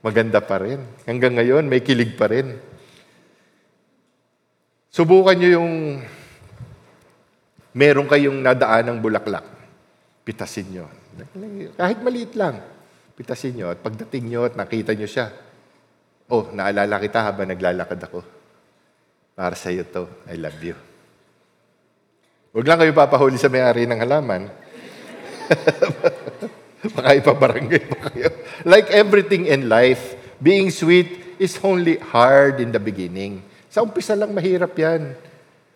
S1: maganda pa rin. Hanggang ngayon, may kilig pa rin. Subukan niyo yung meron kayong nadaan ng bulaklak. Pitasin niyo. Kahit maliit lang. Pitasin niyo. At pagdating niyo at nakita niyo siya, oh, naalala kita habang naglalakad ako. Para sa iyo to. I love you. Huwag lang kayo papahuli sa may-ari ng halaman. Baka ipabarangay pa kayo. Like everything in life, being sweet is only hard in the beginning. Sa umpisa lang mahirap yan.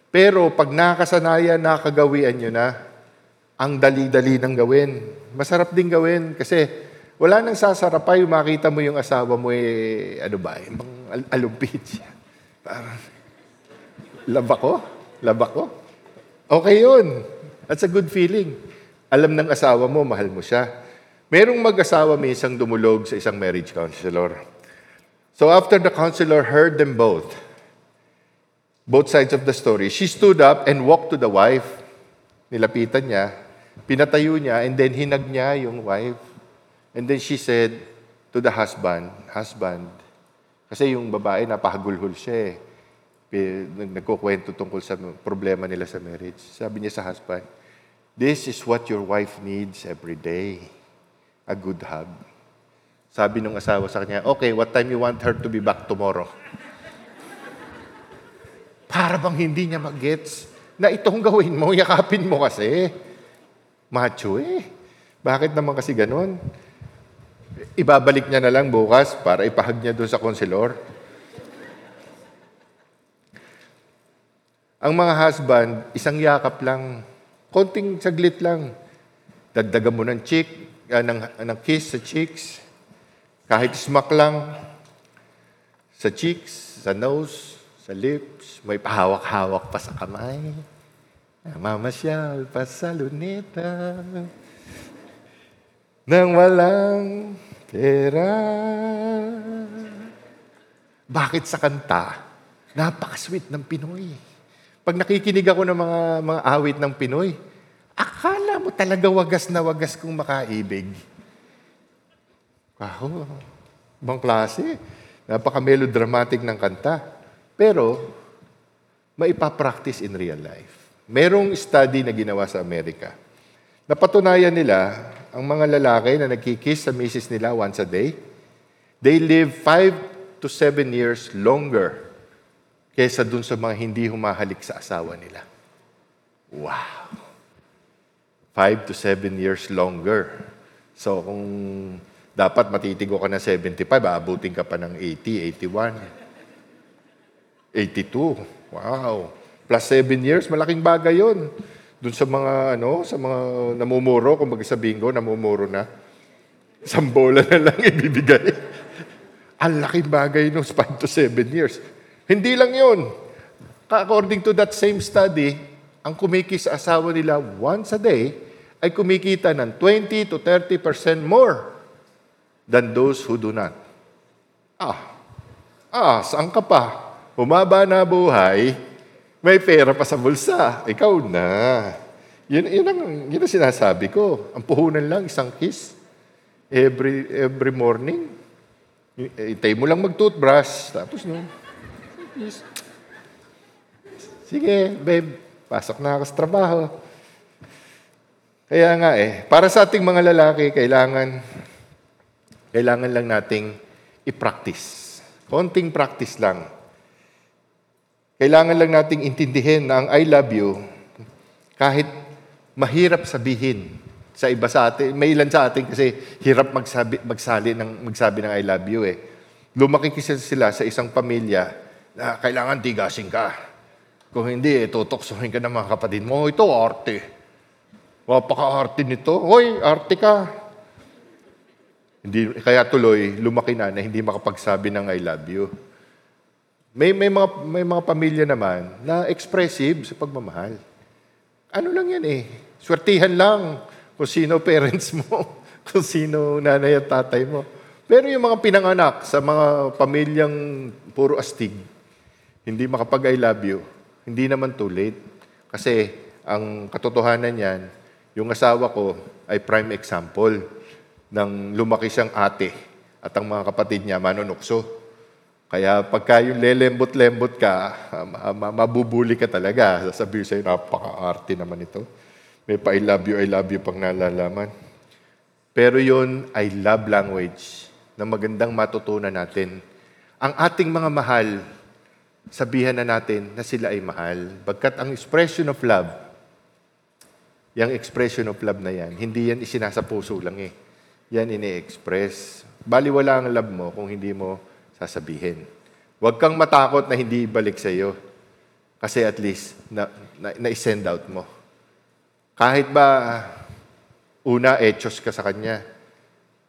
S1: Pero pag nakasanayan, nakagawian nyo na, ang dali-dali ng gawin. Masarap din gawin kasi wala nang sasarapay, makita mo yung asawa mo eh, ano ba, ibang al- alumpit siya. Parang, love ako? Love ako? Okay yun. That's a good feeling. Alam ng asawa mo, mahal mo siya. Merong mag-asawa minsan dumulog sa isang marriage counselor. So after the counselor heard them both, both sides of the story, she stood up and walked to the wife. Nilapitan niya, pinatayo niya, and then hinag niya yung wife. And then she said to the husband, husband, kasi yung babae napahagulhol siya eh. Nagkukwento tungkol sa problema nila sa marriage. Sabi niya sa husband, This is what your wife needs every day. A good hug. Sabi nung asawa sa kanya, okay, what time you want her to be back tomorrow? Para bang hindi niya mag-gets na itong gawin mo, yakapin mo kasi. Macho eh. Bakit naman kasi ganun? Ibabalik niya na lang bukas para ipahag niya doon sa konselor. Ang mga husband, isang yakap lang, konting saglit lang. Dagdagan mo ng cheek, ah, ng, ng kiss sa cheeks. Kahit smack lang, sa cheeks, sa nose, sa lips, may pahawak-hawak pa sa kamay. Mamasyal pa sa luneta. Nang walang pera. Bakit sa kanta? Napaka-sweet ng Pinoy. Pag nakikinig ako ng mga, mga awit ng Pinoy, akala mo talaga wagas na wagas kung makaibig. Wow, ibang klase. Napaka-melodramatic ng kanta. Pero, maipapractice in real life. Merong study na ginawa sa Amerika. Napatunayan nila, ang mga lalaki na nagkikiss sa misis nila once a day, they live five to seven years longer kesa dun sa mga hindi humahalik sa asawa nila. Wow! Five to seven years longer. So kung dapat matitigo ka na 75, aabutin ka pa ng 80, 81. 82. Wow. Plus 7 years, malaking bagay yon. Doon sa mga, ano, sa mga namumuro, kung sa bingo, namumuro na. Isang bola na lang ibibigay. Ang laking bagay nung 5 to 7 years. Hindi lang yon. According to that same study, ang kumikis sa asawa nila once a day ay kumikita ng 20 to 30% more than those who do not. Ah, ah, saan ka pa? Humaba na buhay, may pera pa sa bulsa. Ikaw na. Yun, yun, ang, yun ang sinasabi ko. Ang puhunan lang, isang kiss. Every, every morning. Itay mo lang mag-toothbrush. Tapos no. Sige, babe. Pasok na ako sa trabaho. Kaya nga eh, para sa ating mga lalaki, kailangan, kailangan lang nating i-practice. Konting practice lang. Kailangan lang nating intindihin na ang I love you, kahit mahirap sabihin sa iba sa atin, may ilan sa atin kasi hirap magsabi, magsali ng, magsabi ng I love you eh. Lumaki kasi sila sa isang pamilya na kailangan tigasin ka. Kung hindi, tutoksohin ka ng mga kapatid mo. Ito, arte. Wapaka-arte nito. Hoy, arte ka. Hindi, kaya tuloy, lumaki na na hindi makapagsabi ng I love you. May, may, mga, may mga pamilya naman na expressive sa pagmamahal. Ano lang yan eh. Swertihan lang kung sino parents mo, kung sino nanay at tatay mo. Pero yung mga pinanganak sa mga pamilyang puro astig, hindi makapag I love you, hindi naman too late. Kasi ang katotohanan niyan, yung asawa ko ay prime example ng lumaki siyang ate at ang mga kapatid niya manunukso. Kaya pagka yung lelembot-lembot ka, ah, ma- mabubuli ka talaga. Sasabihin sa'yo, napaka-arte naman ito. May pa I love you, I love you pang nalalaman. Pero yun ay love language na magandang matutunan natin. Ang ating mga mahal, sabihan na natin na sila ay mahal. Bagkat ang expression of love, yung expression of love na yan, hindi yan isinasa puso lang eh. Yan ini-express. Baliwala ang love mo kung hindi mo sasabihin. Huwag kang matakot na hindi ibalik sa iyo. Kasi at least, na, na, na-send out mo. Kahit ba una, etchos ka sa kanya,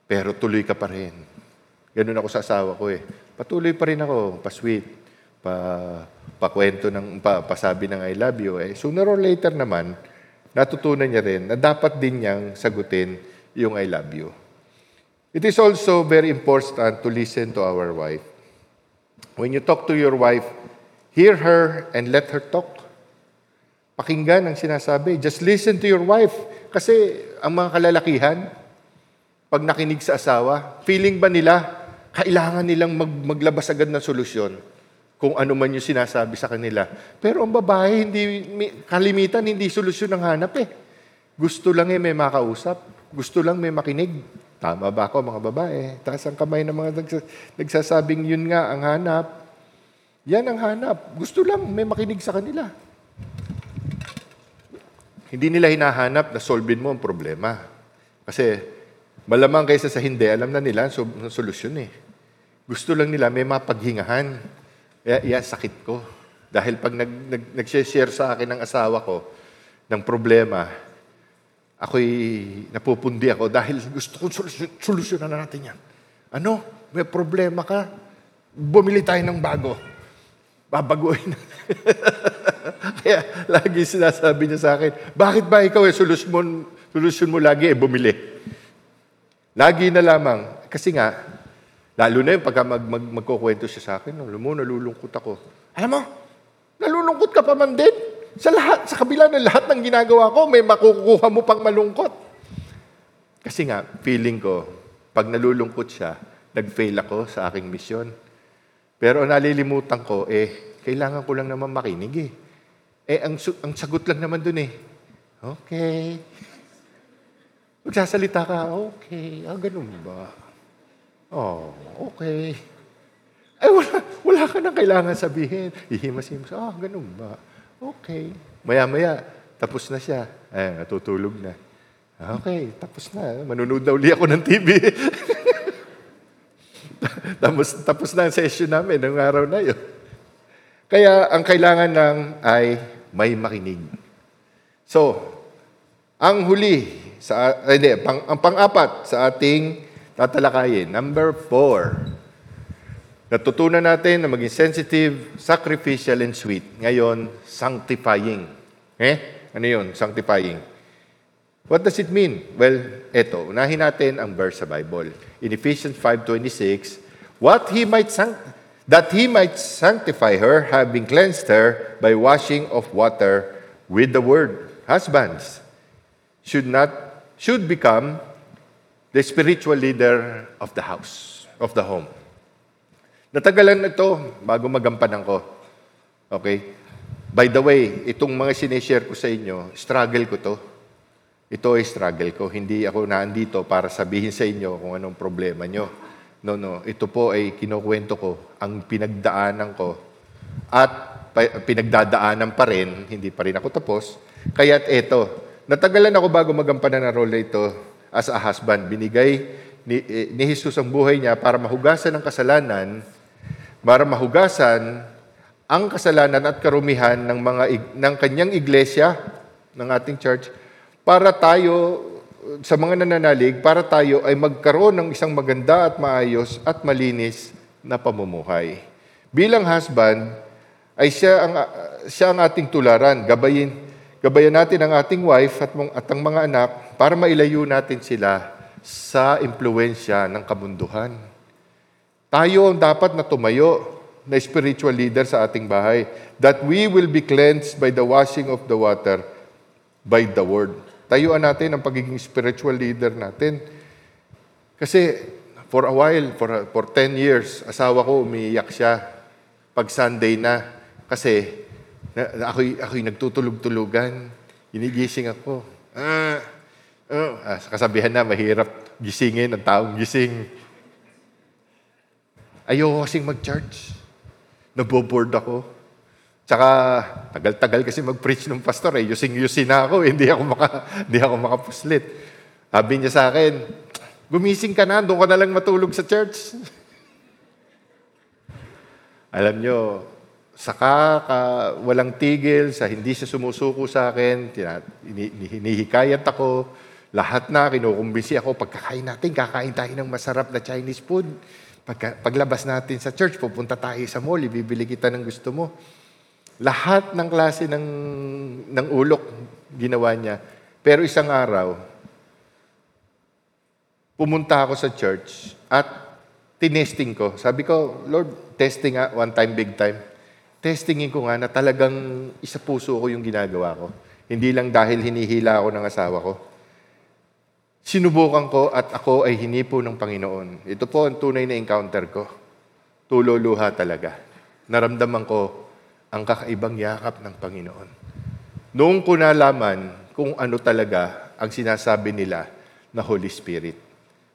S1: pero tuloy ka pa rin. Ganun ako sa asawa ko eh. Patuloy pa rin ako, pa-sweet, pa, pa-kwento ng, pa, pasabi ng I love you. Eh. Sooner or later naman, natutunan niya rin na dapat din niyang sagutin yung I love you. It is also very important to listen to our wife. When you talk to your wife, hear her and let her talk. Pakinggan ang sinasabi. Just listen to your wife. Kasi ang mga kalalakihan, pag nakinig sa asawa, feeling ba nila, kailangan nilang mag, maglabas agad ng solusyon kung ano man yung sinasabi sa kanila. Pero ang babae, hindi, kalimitan, hindi solusyon ang hanap eh. Gusto lang eh may makausap. Gusto lang may makinig. Tama ba ako mga babae? Taas ang kamay ng mga nagsa- nagsasabing yun nga ang hanap. Yan ang hanap. Gusto lang may makinig sa kanila. Hindi nila hinahanap na solvin mo ang problema. Kasi malamang kaysa sa hindi, alam na nila ang solusyon eh. Gusto lang nila may mapaghingahan. Kaya iya, sakit ko. Dahil pag nag, nag, nag-share sa akin ng asawa ko ng problema, ako'y napupundi ako dahil gusto kong solusyon, solusyonan na natin yan. Ano? May problema ka? Bumili tayo ng bago. Babaguhin. Kaya lagi sinasabi niya sa akin, bakit ba ikaw eh, solusyon mo, solusyon mo lagi eh, bumili? Lagi na lamang. Kasi nga, lalo na yung pagka mag, mag, magkukwento siya sa akin, alam mo, nalulungkot ako. Alam mo, nalulungkot ka pa man din. Sa lahat, sa kabila ng lahat ng ginagawa ko, may makukuha mo pang malungkot. Kasi nga, feeling ko, pag nalulungkot siya, nag-fail ako sa aking misyon. Pero nalilimutan ko, eh, kailangan ko lang naman makinig eh. Eh, ang, ang sagot lang naman dun eh, okay. Magsasalita ka, okay. Ah, ganun ba? Oh, okay. Ay, wala, wala ka nang kailangan sabihin. Ihimas-himas, ah, ganun ba? Okay. Maya-maya, tapos na siya. Ay, natutulog na. Okay, tapos na. Manunood na uli ako ng TV. tapos, tapos na ang session namin ng araw na yun. Kaya ang kailangan lang ay may makinig. So, ang huli, sa, hindi, pang, ang pang-apat sa ating tatalakayin, number four, natutunan natin na maging sensitive, sacrificial, and sweet. Ngayon, sanctifying. Eh? Ano yun? Sanctifying. What does it mean? Well, eto, unahin natin ang verse sa Bible. In Ephesians 5.26, What he might sanct- that he might sanctify her, having cleansed her by washing of water with the word. Husbands should not should become the spiritual leader of the house, of the home. Natagalan na ito bago magampanan ko. Okay? By the way, itong mga sinishare ko sa inyo, struggle ko to. Ito ay struggle ko. Hindi ako naandito para sabihin sa inyo kung anong problema nyo. No, no. Ito po ay kinukwento ko, ang pinagdaanan ko. At pinagdadaanan pa rin, hindi pa rin ako tapos. Kaya't ito, natagalan ako bago magampanan ng role na ito as a husband. Binigay ni, eh, ni Jesus ang buhay niya para mahugasan ang kasalanan, para mahugasan ang kasalanan at karumihan ng mga ng kanyang iglesia, ng ating church, para tayo sa mga nananalig, para tayo ay magkaroon ng isang maganda at maayos at malinis na pamumuhay. Bilang husband, ay siya ang, siya ang ating tularan. Gabayin, gabayan natin ang ating wife at, mong- at ang mga anak para mailayo natin sila sa impluensya ng kabunduhan. Tayo ang dapat na tumayo na spiritual leader sa ating bahay that we will be cleansed by the washing of the water by the word. Tayuan natin ang pagiging spiritual leader natin. Kasi for a while, for, for 10 years, asawa ko umiiyak siya pag Sunday na. Kasi ako'y, ako'y nagtutulog-tulugan. Ginigising ako. Ah, oh, ah, kasabihan na, mahirap gisingin ang taong gising. Ayoko kasing mag-church. Naboboard ako. Tsaka, tagal-tagal kasi mag-preach ng pastor eh. Yusing-yusin na ako, eh. hindi ako, maka, hindi ako makapuslit. Sabi niya sa akin, gumising ka na, doon ka na lang matulog sa church. Alam nyo, saka ka, walang tigil, sa hindi siya sumusuko sa akin, hinihikayat ako, lahat na, kinukumbisi ako, pagkakain natin, kakain tayo ng masarap na Chinese food. Pagka, paglabas natin sa church, pupunta tayo sa mall, ibibili kita ng gusto mo. Lahat ng klase ng, ng ulok ginawa niya. Pero isang araw, pumunta ako sa church at tinesting ko. Sabi ko, Lord, testing nga, one time, big time. Testingin ko nga na talagang isa puso ko yung ginagawa ko. Hindi lang dahil hinihila ako ng asawa ko. Sinubukan ko at ako ay hinipo ng Panginoon. Ito po ang tunay na encounter ko. Tululuha talaga. Naramdaman ko ang kakaibang yakap ng Panginoon. Noong ko nalaman kung ano talaga ang sinasabi nila na Holy Spirit.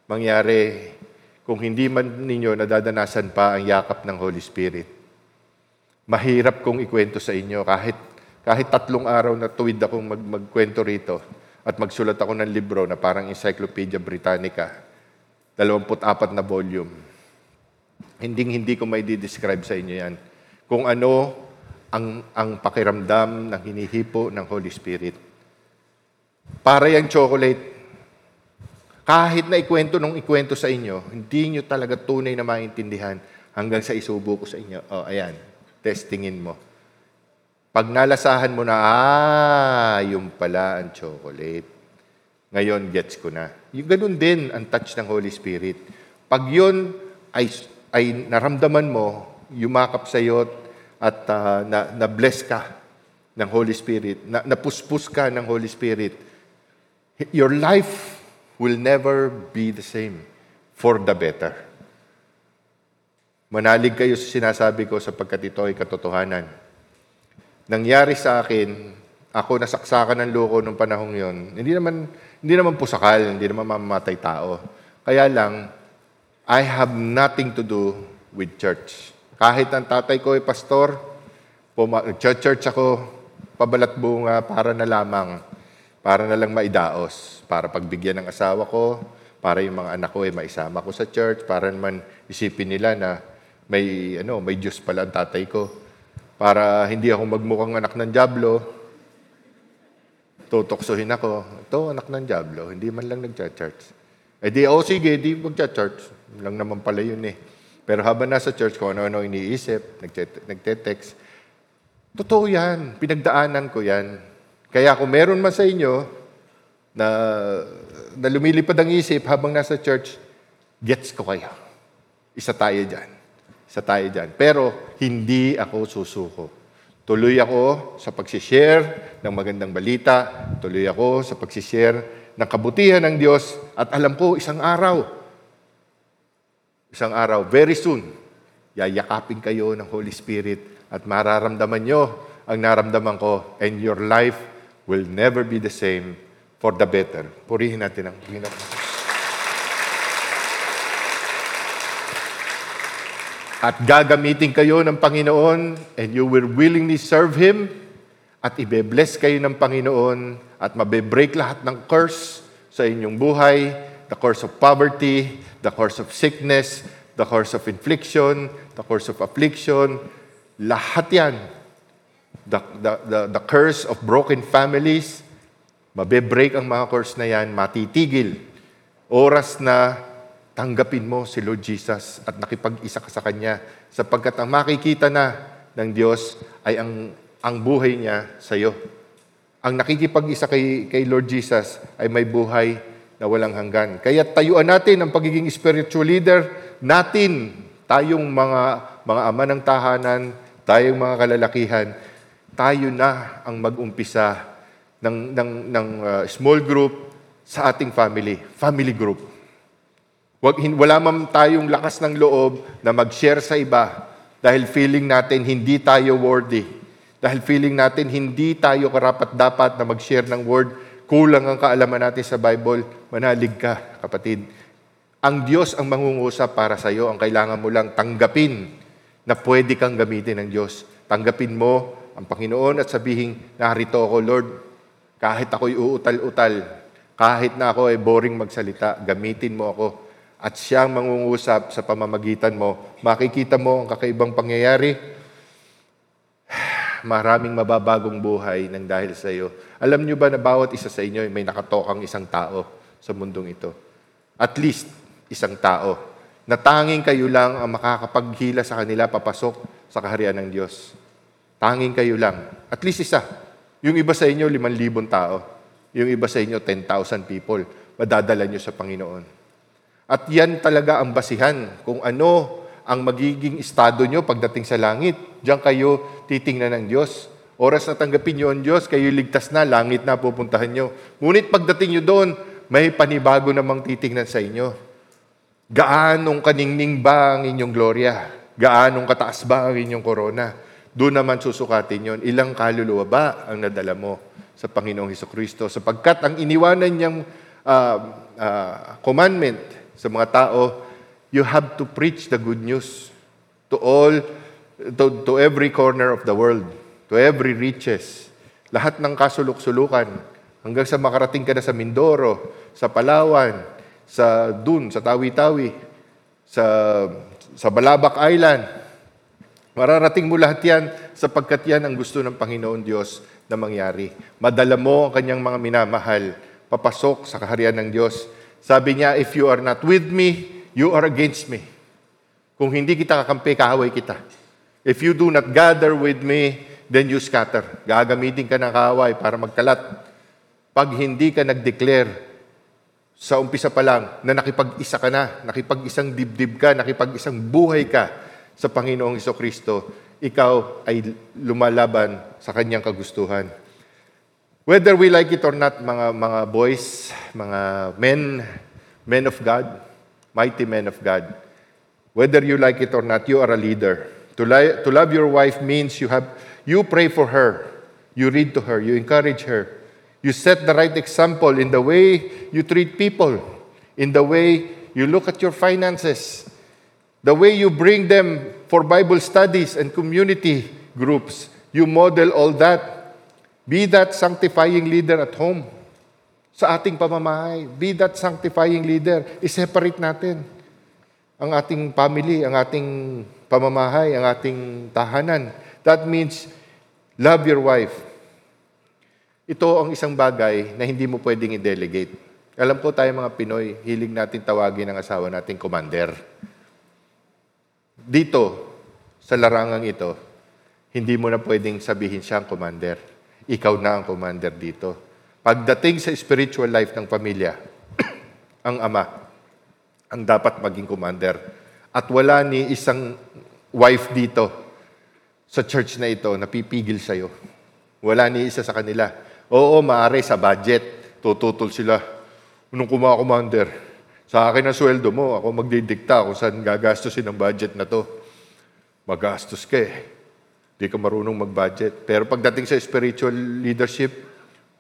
S1: Mangyari, kung hindi man ninyo nadadanasan pa ang yakap ng Holy Spirit, mahirap kong ikwento sa inyo kahit kahit tatlong araw na tuwid akong mag, magkwento rito at magsulat ako ng libro na parang Encyclopedia Britannica, 24 na volume. Hindi hindi ko may describe sa inyo yan. Kung ano ang, ang pakiramdam ng hinihipo ng Holy Spirit. Para yung chocolate, kahit na ikwento nung ikwento sa inyo, hindi nyo talaga tunay na maintindihan hanggang sa isubo ko sa inyo. Oh, ayan, testingin mo. Pag nalasahan mo na, ah, yung pala ang chocolate. Ngayon, gets ko na. Yung ganun din ang touch ng Holy Spirit. Pag yun ay, ay naramdaman mo, yumakap sa iyo at uh, na, na-bless ka ng Holy Spirit, na, napuspus ka ng Holy Spirit, your life will never be the same for the better. Manalig kayo sa sinasabi ko sapagkat ito ay katotohanan. Nangyari sa akin, ako nasaksakan ng loko nung panahong yon. Hindi naman, hindi naman pusakal, hindi naman mamamatay tao. Kaya lang, I have nothing to do with church. Kahit ang tatay ko ay pastor, church ako, pabalat bunga para na lamang, para na lang maidaos, para pagbigyan ng asawa ko, para yung mga anak ko ay maisama ko sa church, para naman isipin nila na may ano, may Diyos pala ang tatay ko. Para hindi ako magmukhang anak ng Diablo, tutoksohin ako. Ito, anak ng Diablo, hindi man lang nag-church. Eh di, oh sige, di mag-church. Lang naman pala yun eh. Pero habang nasa church ko, ano-ano iniisip, nagte-text. Totoo yan. Pinagdaanan ko yan. Kaya kung meron man sa inyo na, na lumilipad ang isip habang nasa church, gets ko kayo. Isa tayo dyan. Isa tayo dyan. Pero hindi ako susuko. Tuloy ako sa pagsishare ng magandang balita. Tuloy ako sa pagsishare ng kabutihan ng Diyos. At alam ko, isang araw, isang araw, very soon, yayakapin kayo ng Holy Spirit at mararamdaman nyo ang naramdaman ko and your life will never be the same for the better. Purihin natin ang Panginoon. At gagamitin kayo ng Panginoon and you will willingly serve Him at ibe-bless kayo ng Panginoon at mabe-break lahat ng curse sa inyong buhay, the curse of poverty, the curse of sickness, the curse of infliction, the curse of affliction, lahat yan. The, the, the, the curse of broken families, mabe-break ang mga curse na yan, matitigil. Oras na tanggapin mo si Lord Jesus at nakipag-isa ka sa Kanya sapagkat ang makikita na ng Diyos ay ang, ang buhay niya sa iyo. Ang nakikipag-isa kay, kay Lord Jesus ay may buhay na walang hanggan. Kaya tayuan natin ang pagiging spiritual leader natin, tayong mga, mga ama ng tahanan, tayong mga kalalakihan, tayo na ang mag-umpisa ng, ng, ng uh, small group sa ating family, family group. Wag, wala man tayong lakas ng loob na mag-share sa iba dahil feeling natin hindi tayo worthy. Dahil feeling natin hindi tayo karapat-dapat na mag-share ng word. Kulang ang kaalaman natin sa Bible. Manalig ka, kapatid. Ang Diyos ang mangungusap para sa iyo. Ang kailangan mo lang tanggapin na pwede kang gamitin ng Diyos. Tanggapin mo ang Panginoon at sabihin, narito ako, Lord. Kahit ako'y uutal-utal, kahit na ako ay boring magsalita, gamitin mo ako at siyang mangungusap sa pamamagitan mo. Makikita mo ang kakaibang pangyayari. Maraming mababagong buhay ng dahil sa iyo. Alam niyo ba na bawat isa sa inyo ay may nakatokang isang tao sa mundong ito? At least isang tao na tanging kayo lang ang makakapaghila sa kanila papasok sa kaharian ng Diyos. Tanging kayo lang. At least isa. Yung iba sa inyo, 5,000 tao. Yung iba sa inyo, 10,000 people. Madadala nyo sa Panginoon. At yan talaga ang basihan kung ano ang magiging estado nyo pagdating sa langit. Diyan kayo titingnan ng Diyos. Oras na tanggapin nyo ang Diyos, kayo ligtas na, langit na pupuntahan nyo. Ngunit pagdating nyo doon, may panibago namang titingnan sa inyo. Gaanong kaningning ba ang inyong gloria? Gaanong kataas ba ang inyong korona? Doon naman susukatin yon. Ilang kaluluwa ba ang nadala mo sa Panginoong Heso Kristo? Sapagkat ang iniwanan niyang uh, uh, commandment sa mga tao, you have to preach the good news to all, to, to every corner of the world, to every riches. Lahat ng kasulok-sulukan, hanggang sa makarating ka na sa Mindoro, sa Palawan, sa Dun, sa Tawi-Tawi, sa, sa Balabac Island. Mararating mo lahat yan sapagkat yan ang gusto ng Panginoon Diyos na mangyari. Madala mo ang kanyang mga minamahal papasok sa kaharian ng Diyos. Sabi niya, if you are not with me, you are against me. Kung hindi kita kakampi, kaaway kita. If you do not gather with me, then you scatter. Gagamitin ka ng kaaway para magkalat. Pag hindi ka nag-declare sa umpisa pa lang na nakipag-isa ka na, nakipag-isang dibdib ka, nakipag-isang buhay ka sa Panginoong Iso Kristo, ikaw ay lumalaban sa kanyang kagustuhan. Whether we like it or not, mga, mga boys, mga men, men of God, mighty men of God, whether you like it or not, you are a leader. To, li- to love your wife means you, have, you pray for her, you read to her, you encourage her, you set the right example in the way you treat people, in the way you look at your finances, the way you bring them for Bible studies and community groups. You model all that. Be that sanctifying leader at home. Sa ating pamamahay, be that sanctifying leader. I-separate natin ang ating family, ang ating pamamahay, ang ating tahanan. That means, love your wife. Ito ang isang bagay na hindi mo pwedeng i-delegate. Alam ko tayo mga Pinoy, hilig natin tawagin ang asawa nating commander. Dito, sa larangang ito, hindi mo na pwedeng sabihin siya ang commander. Ikaw na ang commander dito. Pagdating sa spiritual life ng pamilya, ang ama ang dapat maging commander. At wala ni isang wife dito sa church na ito na pipigil sa'yo. Wala ni isa sa kanila. Oo, maaari sa budget, tututol sila. Nung kuma commander, sa akin ang sweldo mo, ako magdidikta kung saan gagastusin ang budget na to. Magastos ka eh. Di ka marunong mag-budget. Pero pagdating sa spiritual leadership,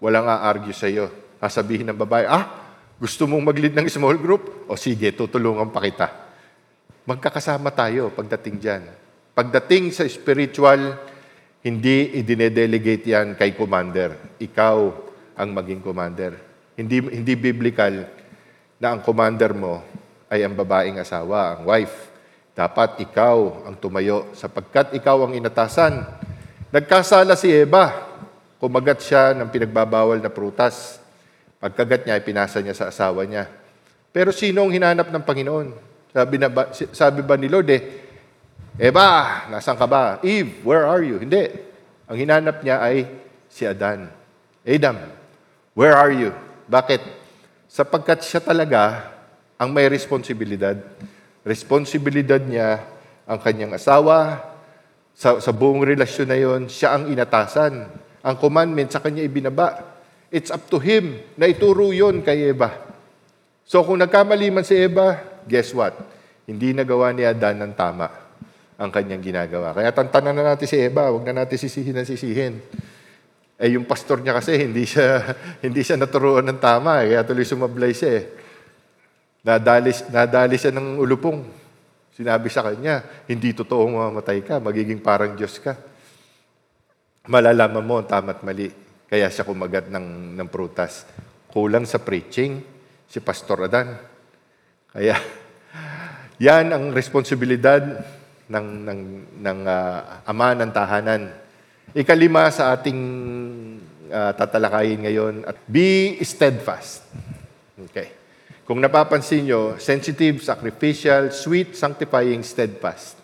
S1: walang a-argue sa iyo. Sasabihin ng babae, ah, gusto mong mag-lead ng small group? O sige, tutulungan pa kita. Magkakasama tayo pagdating dyan. Pagdating sa spiritual, hindi i-delegate yan kay commander. Ikaw ang maging commander. Hindi, hindi biblical na ang commander mo ay ang babaeng asawa, ang wife. Dapat ikaw ang tumayo sapagkat ikaw ang inatasan. Nagkasala si Eva. Kumagat siya ng pinagbabawal na prutas. Pagkagat niya, pinasa niya sa asawa niya. Pero sino ang hinanap ng Panginoon? Sabi, na ba, sabi ba ni Lord eh, Eva, nasan ka ba? Eve, where are you? Hindi. Ang hinanap niya ay si Adan. Adam, where are you? Bakit? sapagkat siya talaga ang may responsibilidad. Responsibilidad niya ang kanyang asawa, sa, sa buong relasyon na yon, siya ang inatasan. Ang commandment sa kanya ibinaba. It's up to him na ituro yon kay Eva. So kung nagkamali man si Eva, guess what? Hindi nagawa ni Adan ng tama ang kanyang ginagawa. Kaya tantanan na natin si Eva, huwag na natin sisihin na sisihin. Eh yung pastor niya kasi hindi siya hindi siya naturuan ng tama, kaya tuloy sumablay siya eh. Nadali, nadali siya ng ulupong. Sinabi sa kanya, hindi totoong mamamatay ka, magiging parang Diyos ka. Malalaman mo ang tama't mali. Kaya siya kumagat ng, ng prutas. Kulang sa preaching, si Pastor Adan. Kaya, yan ang responsibilidad ng, ng, ng uh, ama ng tahanan. Ikalima sa ating uh, tatalakayin ngayon, at be steadfast. Okay. Kung napapansin nyo, sensitive, sacrificial, sweet, sanctifying, steadfast.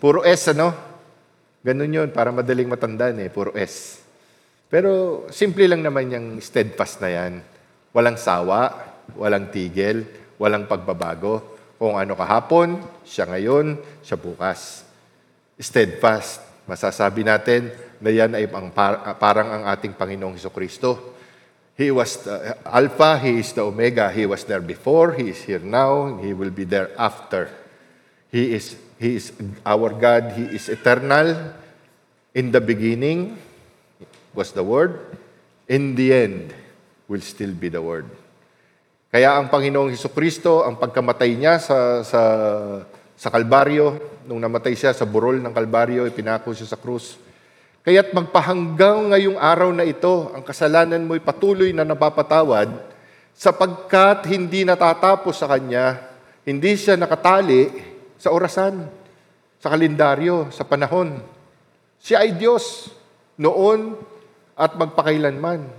S1: Puro S, ano? Ganun yun, para madaling matandaan eh, puro S. Pero simple lang naman yung steadfast na yan. Walang sawa, walang tigil, walang pagbabago. Kung ano kahapon, siya ngayon, siya bukas. Steadfast. Masasabi natin na yan ay parang ang ating Panginoong Kristo He was the Alpha, He is the Omega. He was there before, He is here now, He will be there after. He is, he is our God, He is eternal. In the beginning was the Word. In the end will still be the Word. Kaya ang Panginoong Heso Kristo, ang pagkamatay niya sa, sa, sa Kalbaryo, nung namatay siya sa burol ng Kalbaryo, ipinako siya sa krus, Kaya't magpahanggang ngayong araw na ito, ang kasalanan mo'y patuloy na napapatawad, sapagkat hindi natatapos sa Kanya, hindi siya nakatali sa orasan, sa kalendaryo, sa panahon. Siya ay Diyos noon at magpakailanman.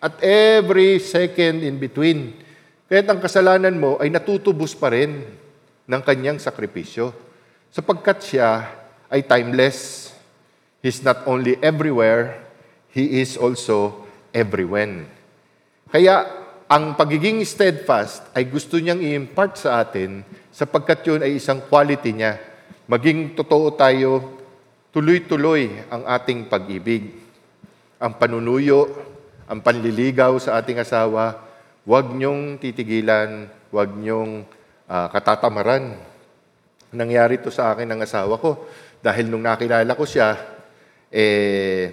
S1: At every second in between. Kaya't ang kasalanan mo ay natutubos pa rin ng kanyang sakripisyo. Sapagkat siya ay timeless, He's not only everywhere, He is also everywhere. Kaya ang pagiging steadfast ay gusto niyang i-impart sa atin sapagkat yun ay isang quality niya. Maging totoo tayo, tuloy-tuloy ang ating pag-ibig. Ang panunuyo, ang panliligaw sa ating asawa, huwag niyong titigilan, huwag niyong uh, katatamaran. Nangyari to sa akin ng asawa ko. Dahil nung nakilala ko siya, eh,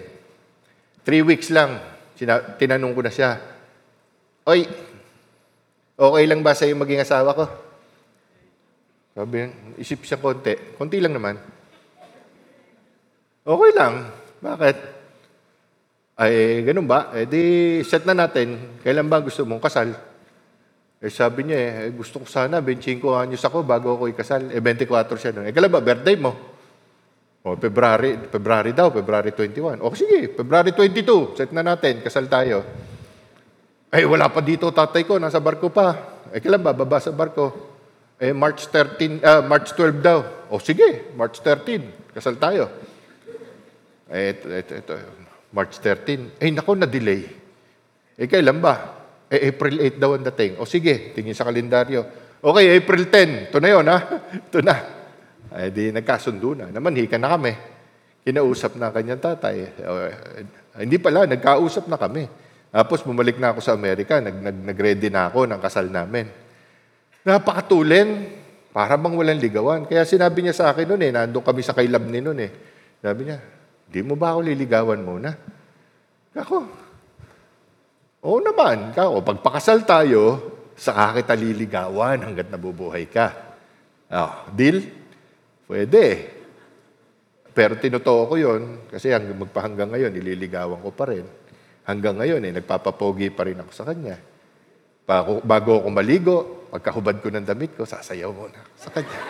S1: three weeks lang, sina- tinanong ko na siya, Oy, okay lang ba sa'yo maging asawa ko? Sabi, isip siya konti. Konti lang naman. Okay lang. Bakit? Ay, ganun ba? Eh di, set na natin. Kailan ba gusto mong kasal? Eh sabi niya eh, gusto ko sana, 25 anyos ako bago ako ikasal. Eh 24 siya noon. Eh kailan ba? Birthday mo? O, February, February daw, February 21. O sige, February 22, set na natin, kasal tayo. Eh, wala pa dito tatay ko, nasa barko pa. Eh, kailan ba, baba sa barko? Eh, March 13, uh, ah, March 12 daw. O sige, March 13, kasal tayo. Eh, ito, ito, ito, March 13. Eh, nako, na-delay. Eh, kailan ba? Eh, April 8 daw ang dating. O sige, tingin sa kalendaryo. Okay, April 10. Ito na yon ha? Ito na. Ay di nagkasundo na. Namanhika na kami. Kinausap na kanyang tatay. Uh, hindi pala, nagkausap na kami. Tapos bumalik na ako sa Amerika, nag, nag, nag-ready na ako ng kasal namin. Napakatulin, para bang walang ligawan. Kaya sinabi niya sa akin noon eh, nandun kami sa kailab ni noon eh. Sabi niya, di mo ba ako liligawan muna? Ako, oo naman. Ako, pagpakasal tayo, saka kita liligawan hanggat nabubuhay ka. Oh, deal? Pwede. Pero tinotoo ko yon kasi hanggang magpahanggang ngayon, nililigawan ko pa rin. Hanggang ngayon, eh, nagpapapogi pa rin ako sa kanya. Bago, bago ako maligo, pagkahubad ko ng damit ko, sasayaw muna sa kanya.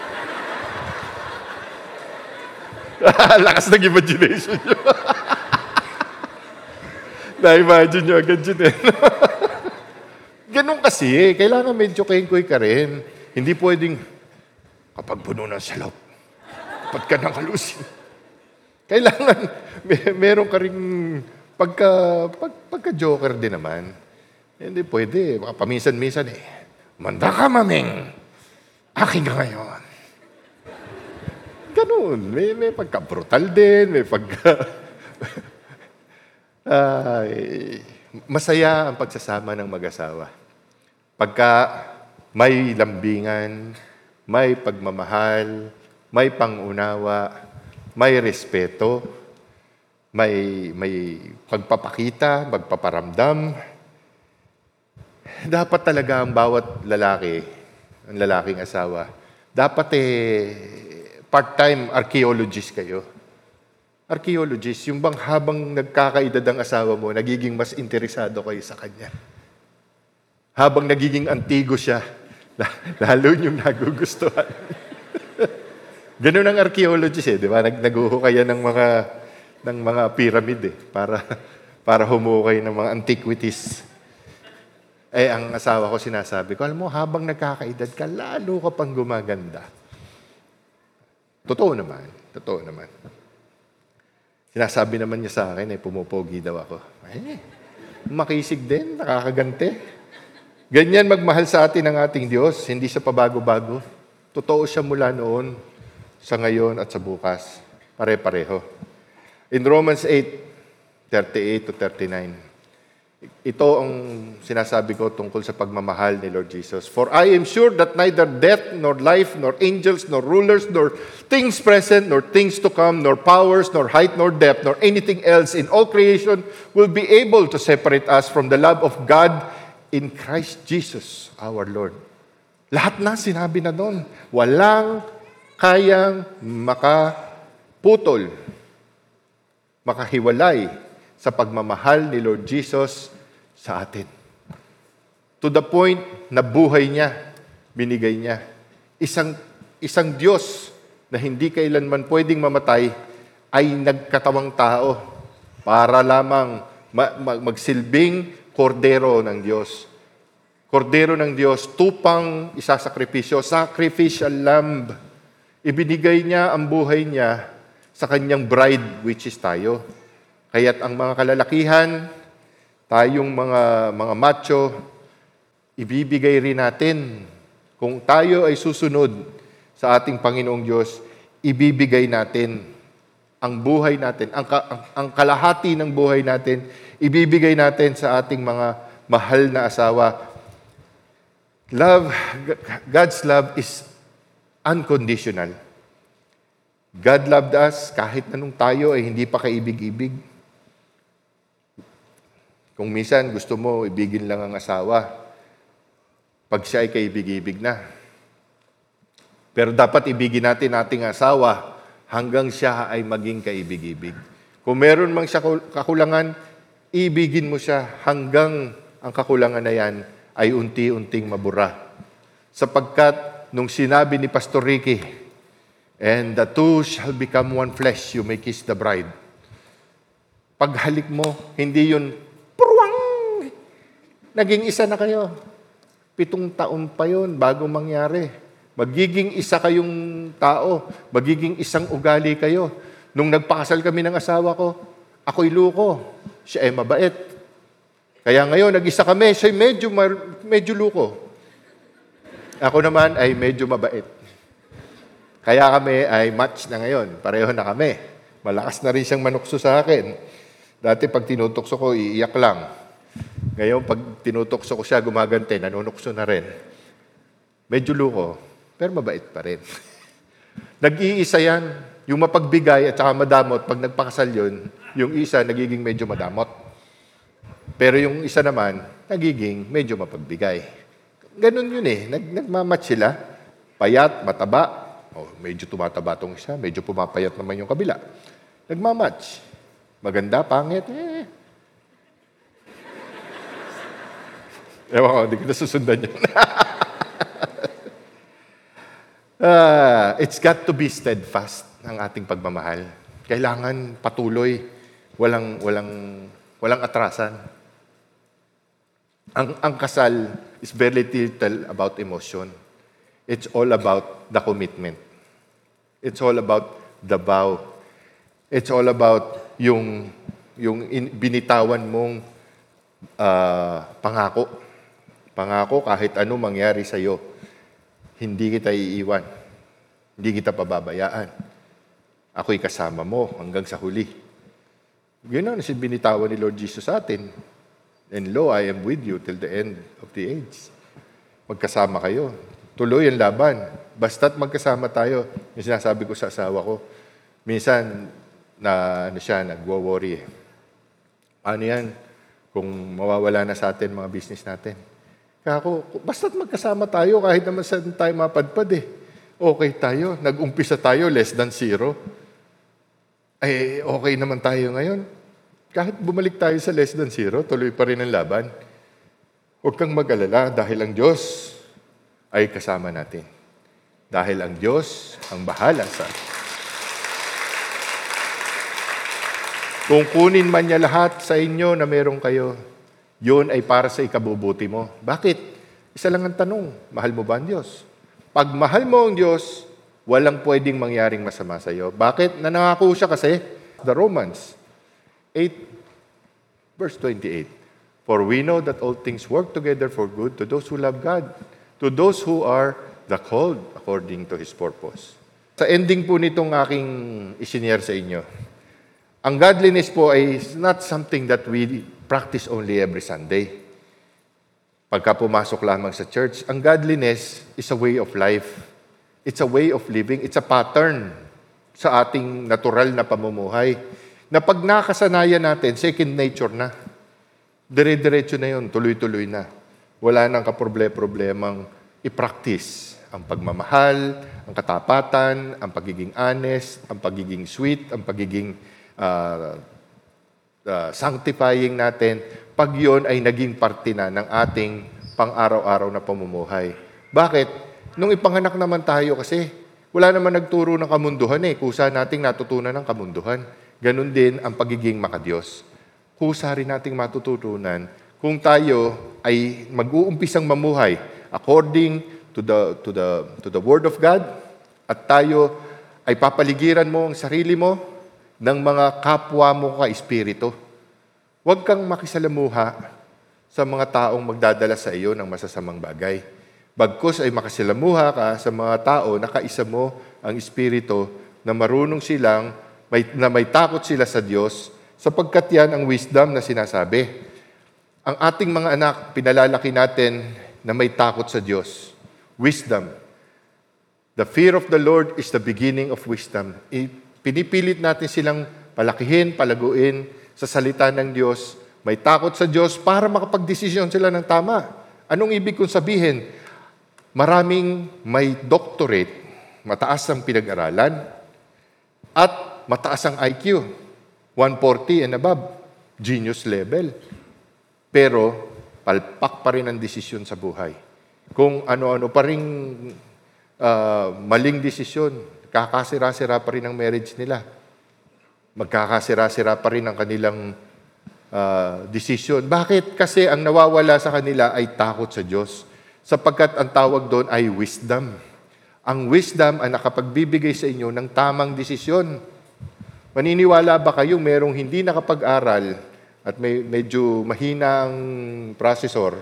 S1: Lakas ng imagination nyo. Na-imagine nyo agad yun eh. Ganun kasi, kailangan medyo kengkoy ka rin. Hindi pwedeng, kapag puno ng salop, Dapat ka ng halusin. Kailangan, may, meron ka rin pagka, pag, pagka-joker din naman. Hindi pwede. Baka paminsan-minsan eh. Manda ka, maming. Akin ka ngayon. Ganun. May, may pagka-brutal din. May pagka... Ay, masaya ang pagsasama ng mag-asawa. Pagka may lambingan, may pagmamahal, may pangunawa, may respeto, may, may pagpapakita, magpaparamdam. Dapat talaga ang bawat lalaki, ang lalaking asawa, dapat eh, part-time archaeologist kayo. Archaeologist, yung bang habang nagkakaedad ang asawa mo, nagiging mas interesado kayo sa kanya. Habang nagiging antigo siya, lalo yung nagugustuhan. Ganun ang archaeologist eh, di ba? Nag naguhukay ng mga ng mga pyramid eh, para para humukay ng mga antiquities. Eh, ang asawa ko sinasabi ko, alam mo, habang nagkakaedad ka, lalo ka pang gumaganda. Totoo naman. Totoo naman. Sinasabi naman niya sa akin, eh, pumupogi daw ako. Eh, makisig din, nakakagante. Ganyan magmahal sa atin ang ating Diyos, hindi siya pabago-bago. Totoo siya mula noon, sa ngayon at sa bukas. Pare-pareho. In Romans 8, 38 to 39, ito ang sinasabi ko tungkol sa pagmamahal ni Lord Jesus. For I am sure that neither death, nor life, nor angels, nor rulers, nor things present, nor things to come, nor powers, nor height, nor depth, nor anything else in all creation will be able to separate us from the love of God in Christ Jesus, our Lord. Lahat na sinabi na doon. Walang kayang makaputol, makahiwalay sa pagmamahal ni Lord Jesus sa atin. To the point na buhay niya, binigay niya. Isang, isang Diyos na hindi kailanman pwedeng mamatay ay nagkatawang tao para lamang ma- ma- magsilbing kordero ng Diyos. Kordero ng Diyos, tupang isasakripisyo, sacrificial lamb. Ibinigay niya ang buhay niya sa kanyang bride, which is tayo. Kaya't ang mga kalalakihan, tayong mga, mga macho, ibibigay rin natin. Kung tayo ay susunod sa ating Panginoong Diyos, ibibigay natin ang buhay natin, ang, ang, ang kalahati ng buhay natin, ibibigay natin sa ating mga mahal na asawa. Love, God's love is unconditional. God loved us kahit na nung tayo ay hindi pa kaibig-ibig. Kung minsan gusto mo, ibigin lang ang asawa. Pag siya ay kaibig-ibig na. Pero dapat ibigin natin ating asawa hanggang siya ay maging kaibig-ibig. Kung meron mang siya kakulangan, ibigin mo siya hanggang ang kakulangan na yan ay unti-unting mabura. Sapagkat nung sinabi ni Pastor Ricky, and the two shall become one flesh, you may kiss the bride. Paghalik mo, hindi yun Naging isa na kayo. Pitong taon pa yon bago mangyari. Magiging isa kayong tao. Magiging isang ugali kayo. Nung nagpakasal kami ng asawa ko, ako'y luko. Siya ay mabait. Kaya ngayon, nag-isa kami, siya medyo, medyo luko. Ako naman ay medyo mabait. Kaya kami ay match na ngayon. Pareho na kami. Malakas na rin siyang manukso sa akin. Dati pag tinutokso ko, iiyak lang. Ngayon, pag tinutokso ko siya, gumagante, nanunukso na rin. Medyo luko, pero mabait pa rin. Nag-iisa yan. Yung mapagbigay at saka madamot, pag nagpakasal yun, yung isa nagiging medyo madamot. Pero yung isa naman, nagiging medyo mapagbigay. Ganun yun eh. Nag nagmamatch sila. Payat, mataba. Oh, medyo tumataba tong isa, medyo pumapayat naman yung kabila. Nagmamatch. Maganda, pangit, eh, Ewan ko, hindi ko nasusundan yun. uh, it's got to be steadfast ang ating pagmamahal. Kailangan patuloy, walang, walang, walang atrasan. Ang, ang kasal is very little about emotion. It's all about the commitment. It's all about the vow. It's all about yung, yung in, binitawan mong ah, pangako. Pangako kahit ano mangyari sa iyo, hindi kita iiwan. Hindi kita pababayaan. Ako'y kasama mo hanggang sa huli. Yun ang binitawan ni Lord Jesus sa atin. And lo, I am with you till the end of the age. Magkasama kayo. Tuloy ang laban. Basta't magkasama tayo. Yung sinasabi ko sa asawa ko. Minsan, na ano siya, nagwo-worry eh. Ano yan? Kung mawawala na sa atin mga business natin. Kaya ako, basta't magkasama tayo, kahit naman saan tayo mapadpad eh. Okay tayo. Nag-umpisa tayo, less than zero. Ay, okay naman tayo ngayon. Kahit bumalik tayo sa less than zero, tuloy pa rin ang laban. Huwag kang mag-alala dahil ang Diyos ay kasama natin. Dahil ang Diyos ang bahala sa atin. Kung kunin man niya lahat sa inyo na meron kayo, yun ay para sa ikabubuti mo. Bakit? Isa lang ang tanong, mahal mo ba ang Diyos? Pag mahal mo ang Diyos, walang pwedeng mangyaring masama sa iyo. Bakit? Nanangako siya kasi, the Romans 8, verse 28. For we know that all things work together for good to those who love God, to those who are the called according to His purpose. Sa ending po nitong aking isinyer sa inyo, ang godliness po ay not something that we practice only every Sunday. Pagka pumasok lamang sa church, ang godliness is a way of life. It's a way of living. It's a pattern sa ating natural na pamumuhay. Na pag nakasanayan natin, second nature na. Dire-diretso na yun, tuloy-tuloy na. Wala nang kaproble-problemang i-practice ang pagmamahal, ang katapatan, ang pagiging honest, ang pagiging sweet, ang pagiging uh, uh, sanctifying natin, pag yon ay naging parte na ng ating pang-araw-araw na pamumuhay. Bakit? Nung ipanganak naman tayo kasi, wala naman nagturo ng kamunduhan eh. Kusa nating natutunan ng kamunduhan. Ganon din ang pagiging makadiyos. Kusa rin nating matututunan kung tayo ay mag-uumpisang mamuhay according to the, to, the, to the Word of God at tayo ay papaligiran mo ang sarili mo ng mga kapwa mo ka espiritu. Huwag kang makisalamuha sa mga taong magdadala sa iyo ng masasamang bagay. Bagkus ay makisalamuha ka sa mga tao na kaisa mo ang espiritu na marunong silang, may, na may takot sila sa Diyos, sapagkat yan ang wisdom na sinasabi. Ang ating mga anak, pinalalaki natin na may takot sa Diyos. Wisdom. The fear of the Lord is the beginning of wisdom. Pinipilit natin silang palakihin, palaguin sa salita ng Diyos. May takot sa Diyos para makapagdesisyon sila ng tama. Anong ibig kong sabihin? Maraming may doctorate, mataas ang pinag-aralan, at mataas ang IQ, 140 and above, genius level. Pero palpak pa rin ang desisyon sa buhay. Kung ano-ano pa rin uh, maling desisyon, kakasira-sira pa rin ang marriage nila. Magkakasira-sira pa rin ang kanilang uh, decision. Bakit? Kasi ang nawawala sa kanila ay takot sa Diyos. Sapagkat ang tawag doon ay wisdom. Ang wisdom ay nakapagbibigay sa inyo ng tamang desisyon. Maniniwala ba kayo merong hindi nakapag-aral at may medyo mahina ang processor,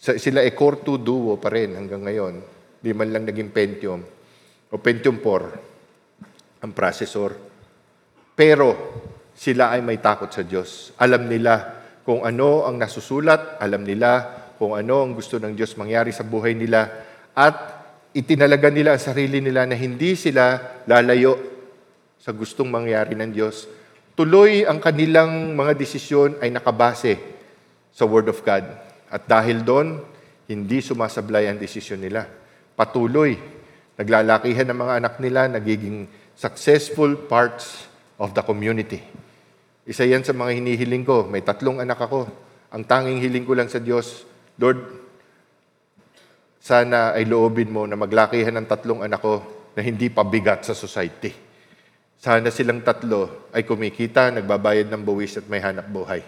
S1: sila e Core 2 Duo pa rin hanggang ngayon. Di man lang naging Pentium o Pentium 4 ang processor. Pero sila ay may takot sa Diyos. Alam nila kung ano ang nasusulat, alam nila kung ano ang gusto ng Diyos mangyari sa buhay nila at itinalaga nila ang sarili nila na hindi sila lalayo sa gustong mangyari ng Diyos. Tuloy ang kanilang mga desisyon ay nakabase sa Word of God. At dahil doon, hindi sumasablay ang desisyon nila. Patuloy Naglalakihan ng mga anak nila, nagiging successful parts of the community. Isa yan sa mga hinihiling ko. May tatlong anak ako. Ang tanging hiling ko lang sa Diyos, Lord, sana ay loobin mo na maglakihan ng tatlong anak ko na hindi pabigat sa society. Sana silang tatlo ay kumikita, nagbabayad ng buwis at may hanap buhay.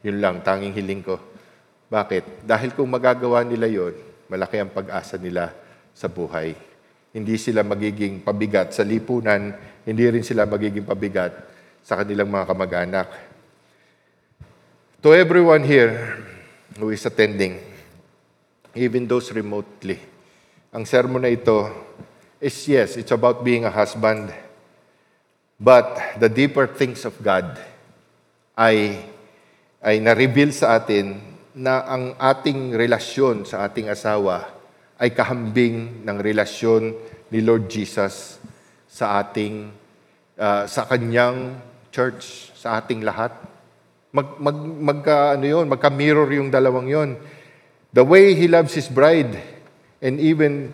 S1: Yun lang, tanging hiling ko. Bakit? Dahil kung magagawa nila yon, malaki ang pag-asa nila sa buhay. Hindi sila magiging pabigat sa lipunan, hindi rin sila magiging pabigat sa kanilang mga kamag-anak. to everyone here who is attending, even those remotely, ang sermon na ito is yes, it's about being a husband, but the deeper things of God ay, ay na-reveal sa atin na ang ating relasyon sa ating asawa ay kahambing ng relasyon ni Lord Jesus sa ating uh, sa kanyang church, sa ating lahat. Mag, mag, magka, ano yun, magka-mirror yung dalawang yon. The way He loves His bride, and even,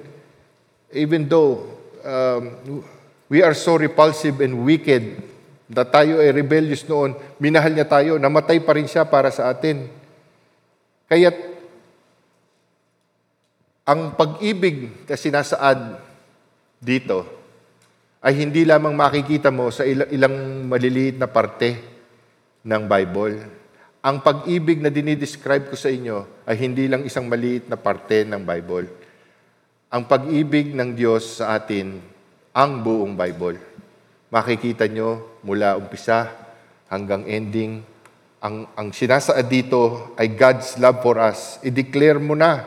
S1: even though um, we are so repulsive and wicked, na tayo ay rebellious noon, minahal niya tayo, namatay pa rin siya para sa atin. Kaya ang pag-ibig na sinasaad dito ay hindi lamang makikita mo sa ilang maliliit na parte ng Bible. Ang pag-ibig na dinidescribe ko sa inyo ay hindi lang isang maliit na parte ng Bible. Ang pag-ibig ng Diyos sa atin, ang buong Bible. Makikita nyo mula umpisa hanggang ending. Ang, ang sinasaad dito ay God's love for us. I-declare mo na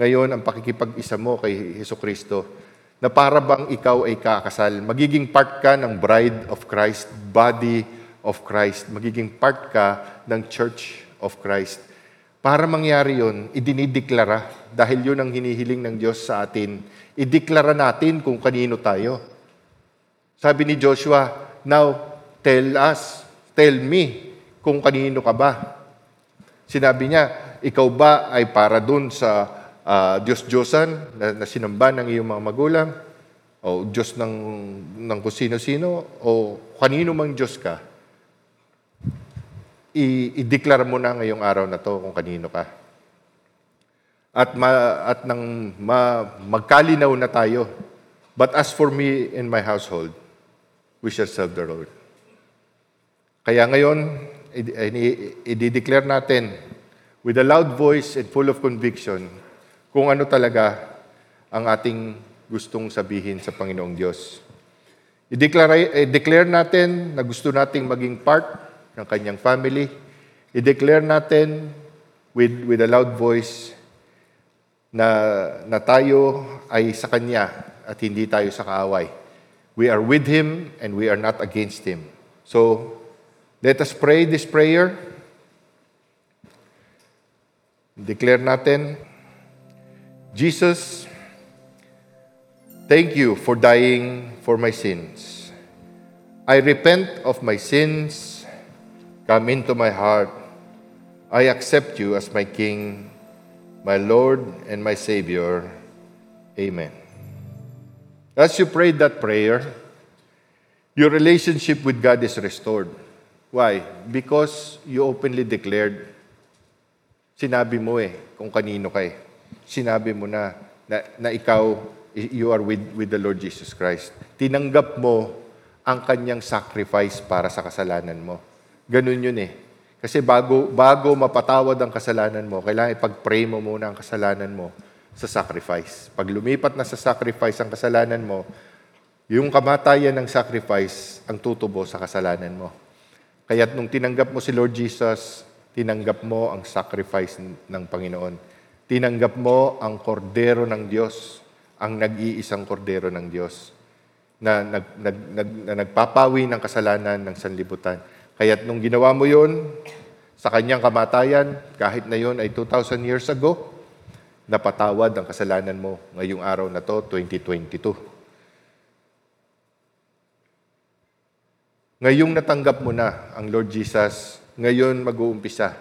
S1: ngayon ang pakikipag-isa mo kay Heso Kristo na para bang ikaw ay kakasal. Magiging part ka ng bride of Christ, body of Christ. Magiging part ka ng church of Christ. Para mangyari yon, idinideklara dahil yun ang hinihiling ng Diyos sa atin. Ideklara natin kung kanino tayo. Sabi ni Joshua, now tell us, tell me kung kanino ka ba. Sinabi niya, ikaw ba ay para dun sa uh, Diyos-Diyosan na, na sinamba ng iyong mga magulang, o Diyos ng, ng kung sino-sino, o kanino mang Diyos ka, i-declare mo na ngayong araw na to kung kanino ka. At, ma, at nang ma, magkalinaw na tayo, but as for me and my household, we shall serve the Lord. Kaya ngayon, i-declare natin with a loud voice and full of conviction kung ano talaga ang ating gustong sabihin sa Panginoong Diyos. I-declare, i-declare natin na gusto nating maging part ng kanyang family. I-declare natin with, with a loud voice na, na tayo ay sa Kanya at hindi tayo sa kaaway. We are with Him and we are not against Him. So, let us pray this prayer. Declare natin, Jesus, thank you for dying for my sins. I repent of my sins. Come into my heart. I accept you as my King, my Lord, and my Savior. Amen. As you prayed that prayer, your relationship with God is restored. Why? Because you openly declared, sinabi mo eh kung kanino ka eh sinabi mo na, na, na ikaw, you are with, with the Lord Jesus Christ. Tinanggap mo ang kanyang sacrifice para sa kasalanan mo. Ganun yun eh. Kasi bago, bago mapatawad ang kasalanan mo, kailangan ipag-pray mo muna ang kasalanan mo sa sacrifice. Pag lumipat na sa sacrifice ang kasalanan mo, yung kamatayan ng sacrifice ang tutubo sa kasalanan mo. Kaya nung tinanggap mo si Lord Jesus, tinanggap mo ang sacrifice ng Panginoon. Tinanggap mo ang kordero ng Diyos, ang nag-iisang kordero ng Diyos na, nag, nag, nag, na nagpapawi ng kasalanan ng sanlibutan. Kaya nung ginawa mo yon sa kanyang kamatayan, kahit na yon ay 2,000 years ago, napatawad ang kasalanan mo ngayong araw na to, 2022. Ngayong natanggap mo na ang Lord Jesus, ngayon mag-uumpisa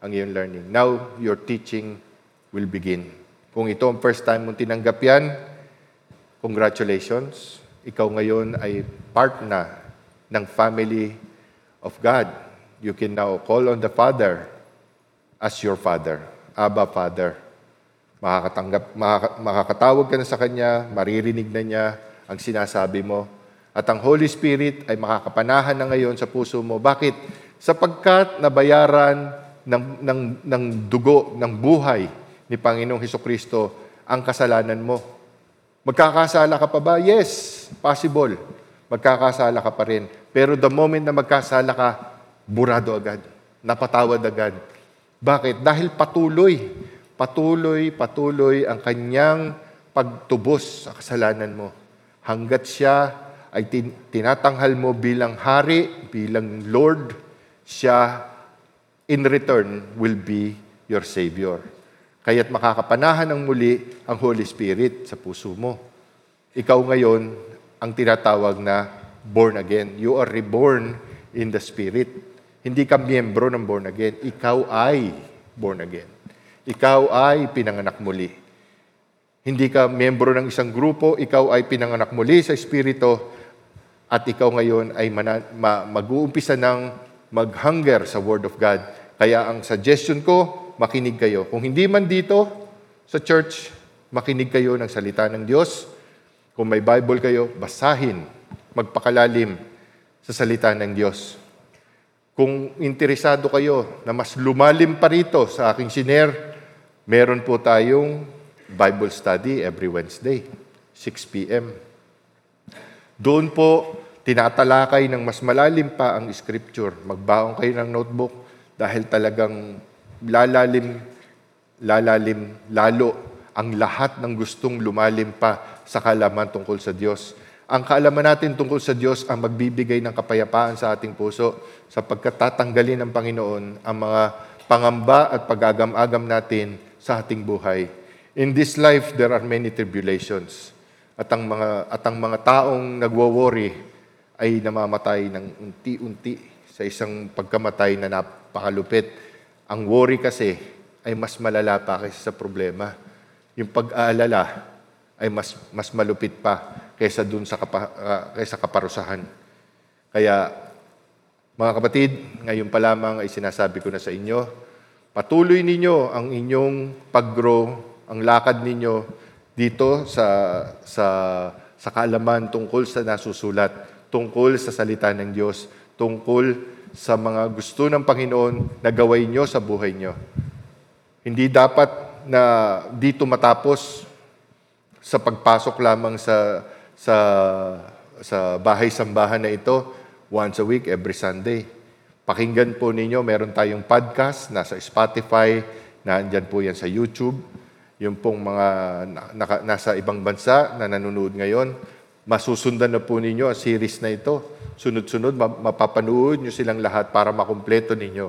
S1: ang iyong learning. Now, you're teaching will begin. Kung ito ang first time mong tinanggap yan, congratulations. Ikaw ngayon ay part na ng family of God. You can now call on the Father as your Father. Abba, Father. Makakatanggap, makakatawag ka na sa Kanya, maririnig na niya ang sinasabi mo. At ang Holy Spirit ay makakapanahan na ngayon sa puso mo. Bakit? Sapagkat nabayaran ng, ng, ng dugo, ng buhay ni Panginoong Heso Kristo ang kasalanan mo. Magkakasala ka pa ba? Yes, possible. Magkakasala ka pa rin. Pero the moment na magkasala ka, burado agad. Napatawad agad. Bakit? Dahil patuloy, patuloy, patuloy ang kanyang pagtubos sa kasalanan mo. Hanggat siya ay tin- tinatanghal mo bilang hari, bilang Lord, siya in return will be your Savior. Kaya't makakapanahan ng muli ang Holy Spirit sa puso mo. Ikaw ngayon ang tinatawag na born again. You are reborn in the Spirit. Hindi ka miyembro ng born again. Ikaw ay born again. Ikaw ay pinanganak muli. Hindi ka miyembro ng isang grupo, ikaw ay pinanganak muli sa Espiritu at ikaw ngayon ay mag-uumpisa ng mag-hunger sa Word of God. Kaya ang suggestion ko, makinig kayo. Kung hindi man dito sa church, makinig kayo ng salita ng Diyos. Kung may Bible kayo, basahin, magpakalalim sa salita ng Diyos. Kung interesado kayo na mas lumalim pa rito sa aking shiner, meron po tayong Bible study every Wednesday, 6 p.m. Doon po, tinatalakay ng mas malalim pa ang scripture. Magbaon kayo ng notebook dahil talagang lalalim, lalalim, lalo ang lahat ng gustong lumalim pa sa kalaman tungkol sa Diyos. Ang kaalaman natin tungkol sa Diyos ang magbibigay ng kapayapaan sa ating puso sapagkat tatanggalin ng Panginoon ang mga pangamba at pag-agam-agam natin sa ating buhay. In this life, there are many tribulations. At ang mga, at ang mga taong nagwo-worry ay namamatay ng unti-unti sa isang pagkamatay na napakalupit. Ang worry kasi ay mas malala pa kaysa sa problema. Yung pag-aalala ay mas, mas malupit pa kaysa dun sa kapa, ah, kaysa kaparusahan. Kaya, mga kapatid, ngayon pa lamang ay sinasabi ko na sa inyo, patuloy ninyo ang inyong pag-grow, ang lakad ninyo dito sa, sa, sa kaalaman tungkol sa nasusulat, tungkol sa salita ng Diyos, tungkol sa mga gusto ng Panginoon na gawin nyo sa buhay nyo. Hindi dapat na dito matapos sa pagpasok lamang sa sa sa bahay-sambahan na ito once a week every Sunday. Pakinggan po ninyo, meron tayong podcast nasa Spotify, nandiyan po yan sa YouTube. Yung pong mga na- naka- nasa ibang bansa na nanonood ngayon, masusundan na po ninyo ang series na ito. Sunod-sunod, ma- mapapanood nyo silang lahat para makumpleto ninyo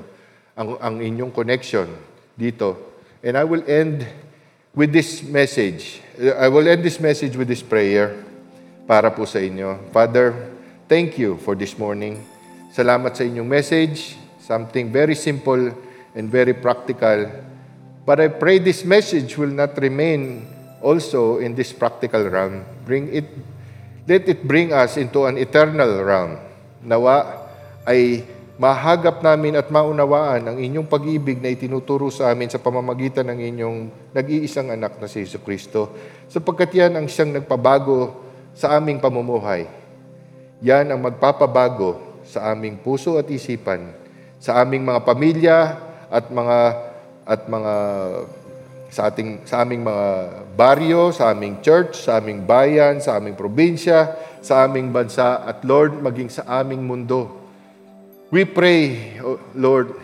S1: ang, ang inyong connection dito. And I will end with this message. I will end this message with this prayer para po sa inyo. Father, thank you for this morning. Salamat sa inyong message, something very simple and very practical. But I pray this message will not remain also in this practical realm. Bring it, let it bring us into an eternal realm. Nawa ay mahagap namin at maunawaan ang inyong pag-ibig na itinuturo sa amin sa pamamagitan ng inyong nag-iisang anak na si Yesu Kristo. Sapagkat yan ang siyang nagpabago sa aming pamumuhay. Yan ang magpapabago sa aming puso at isipan, sa aming mga pamilya at mga at mga sa ating sa aming mga baryo, sa aming church, sa aming bayan, sa aming probinsya, sa aming bansa at Lord maging sa aming mundo. We pray, O Lord,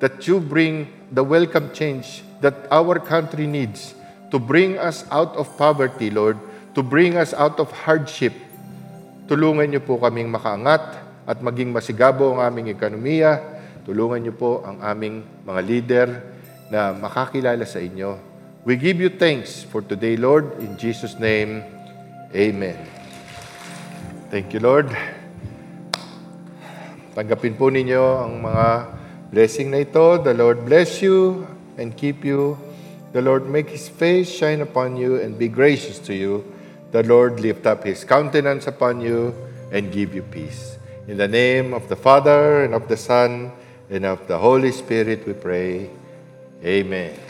S1: that you bring the welcome change that our country needs to bring us out of poverty, Lord, to bring us out of hardship. Tulungan niyo po kaming makaangat at maging masigabo ang aming ekonomiya. Tulungan niyo po ang aming mga leader na makakilala sa inyo. We give you thanks for today, Lord. In Jesus' name, Amen. Thank you, Lord. Tanggapin po ninyo ang mga blessing na ito. The Lord bless you and keep you. The Lord make His face shine upon you and be gracious to you. The Lord lift up His countenance upon you and give you peace. In the name of the Father and of the Son and of the Holy Spirit we pray. Amen.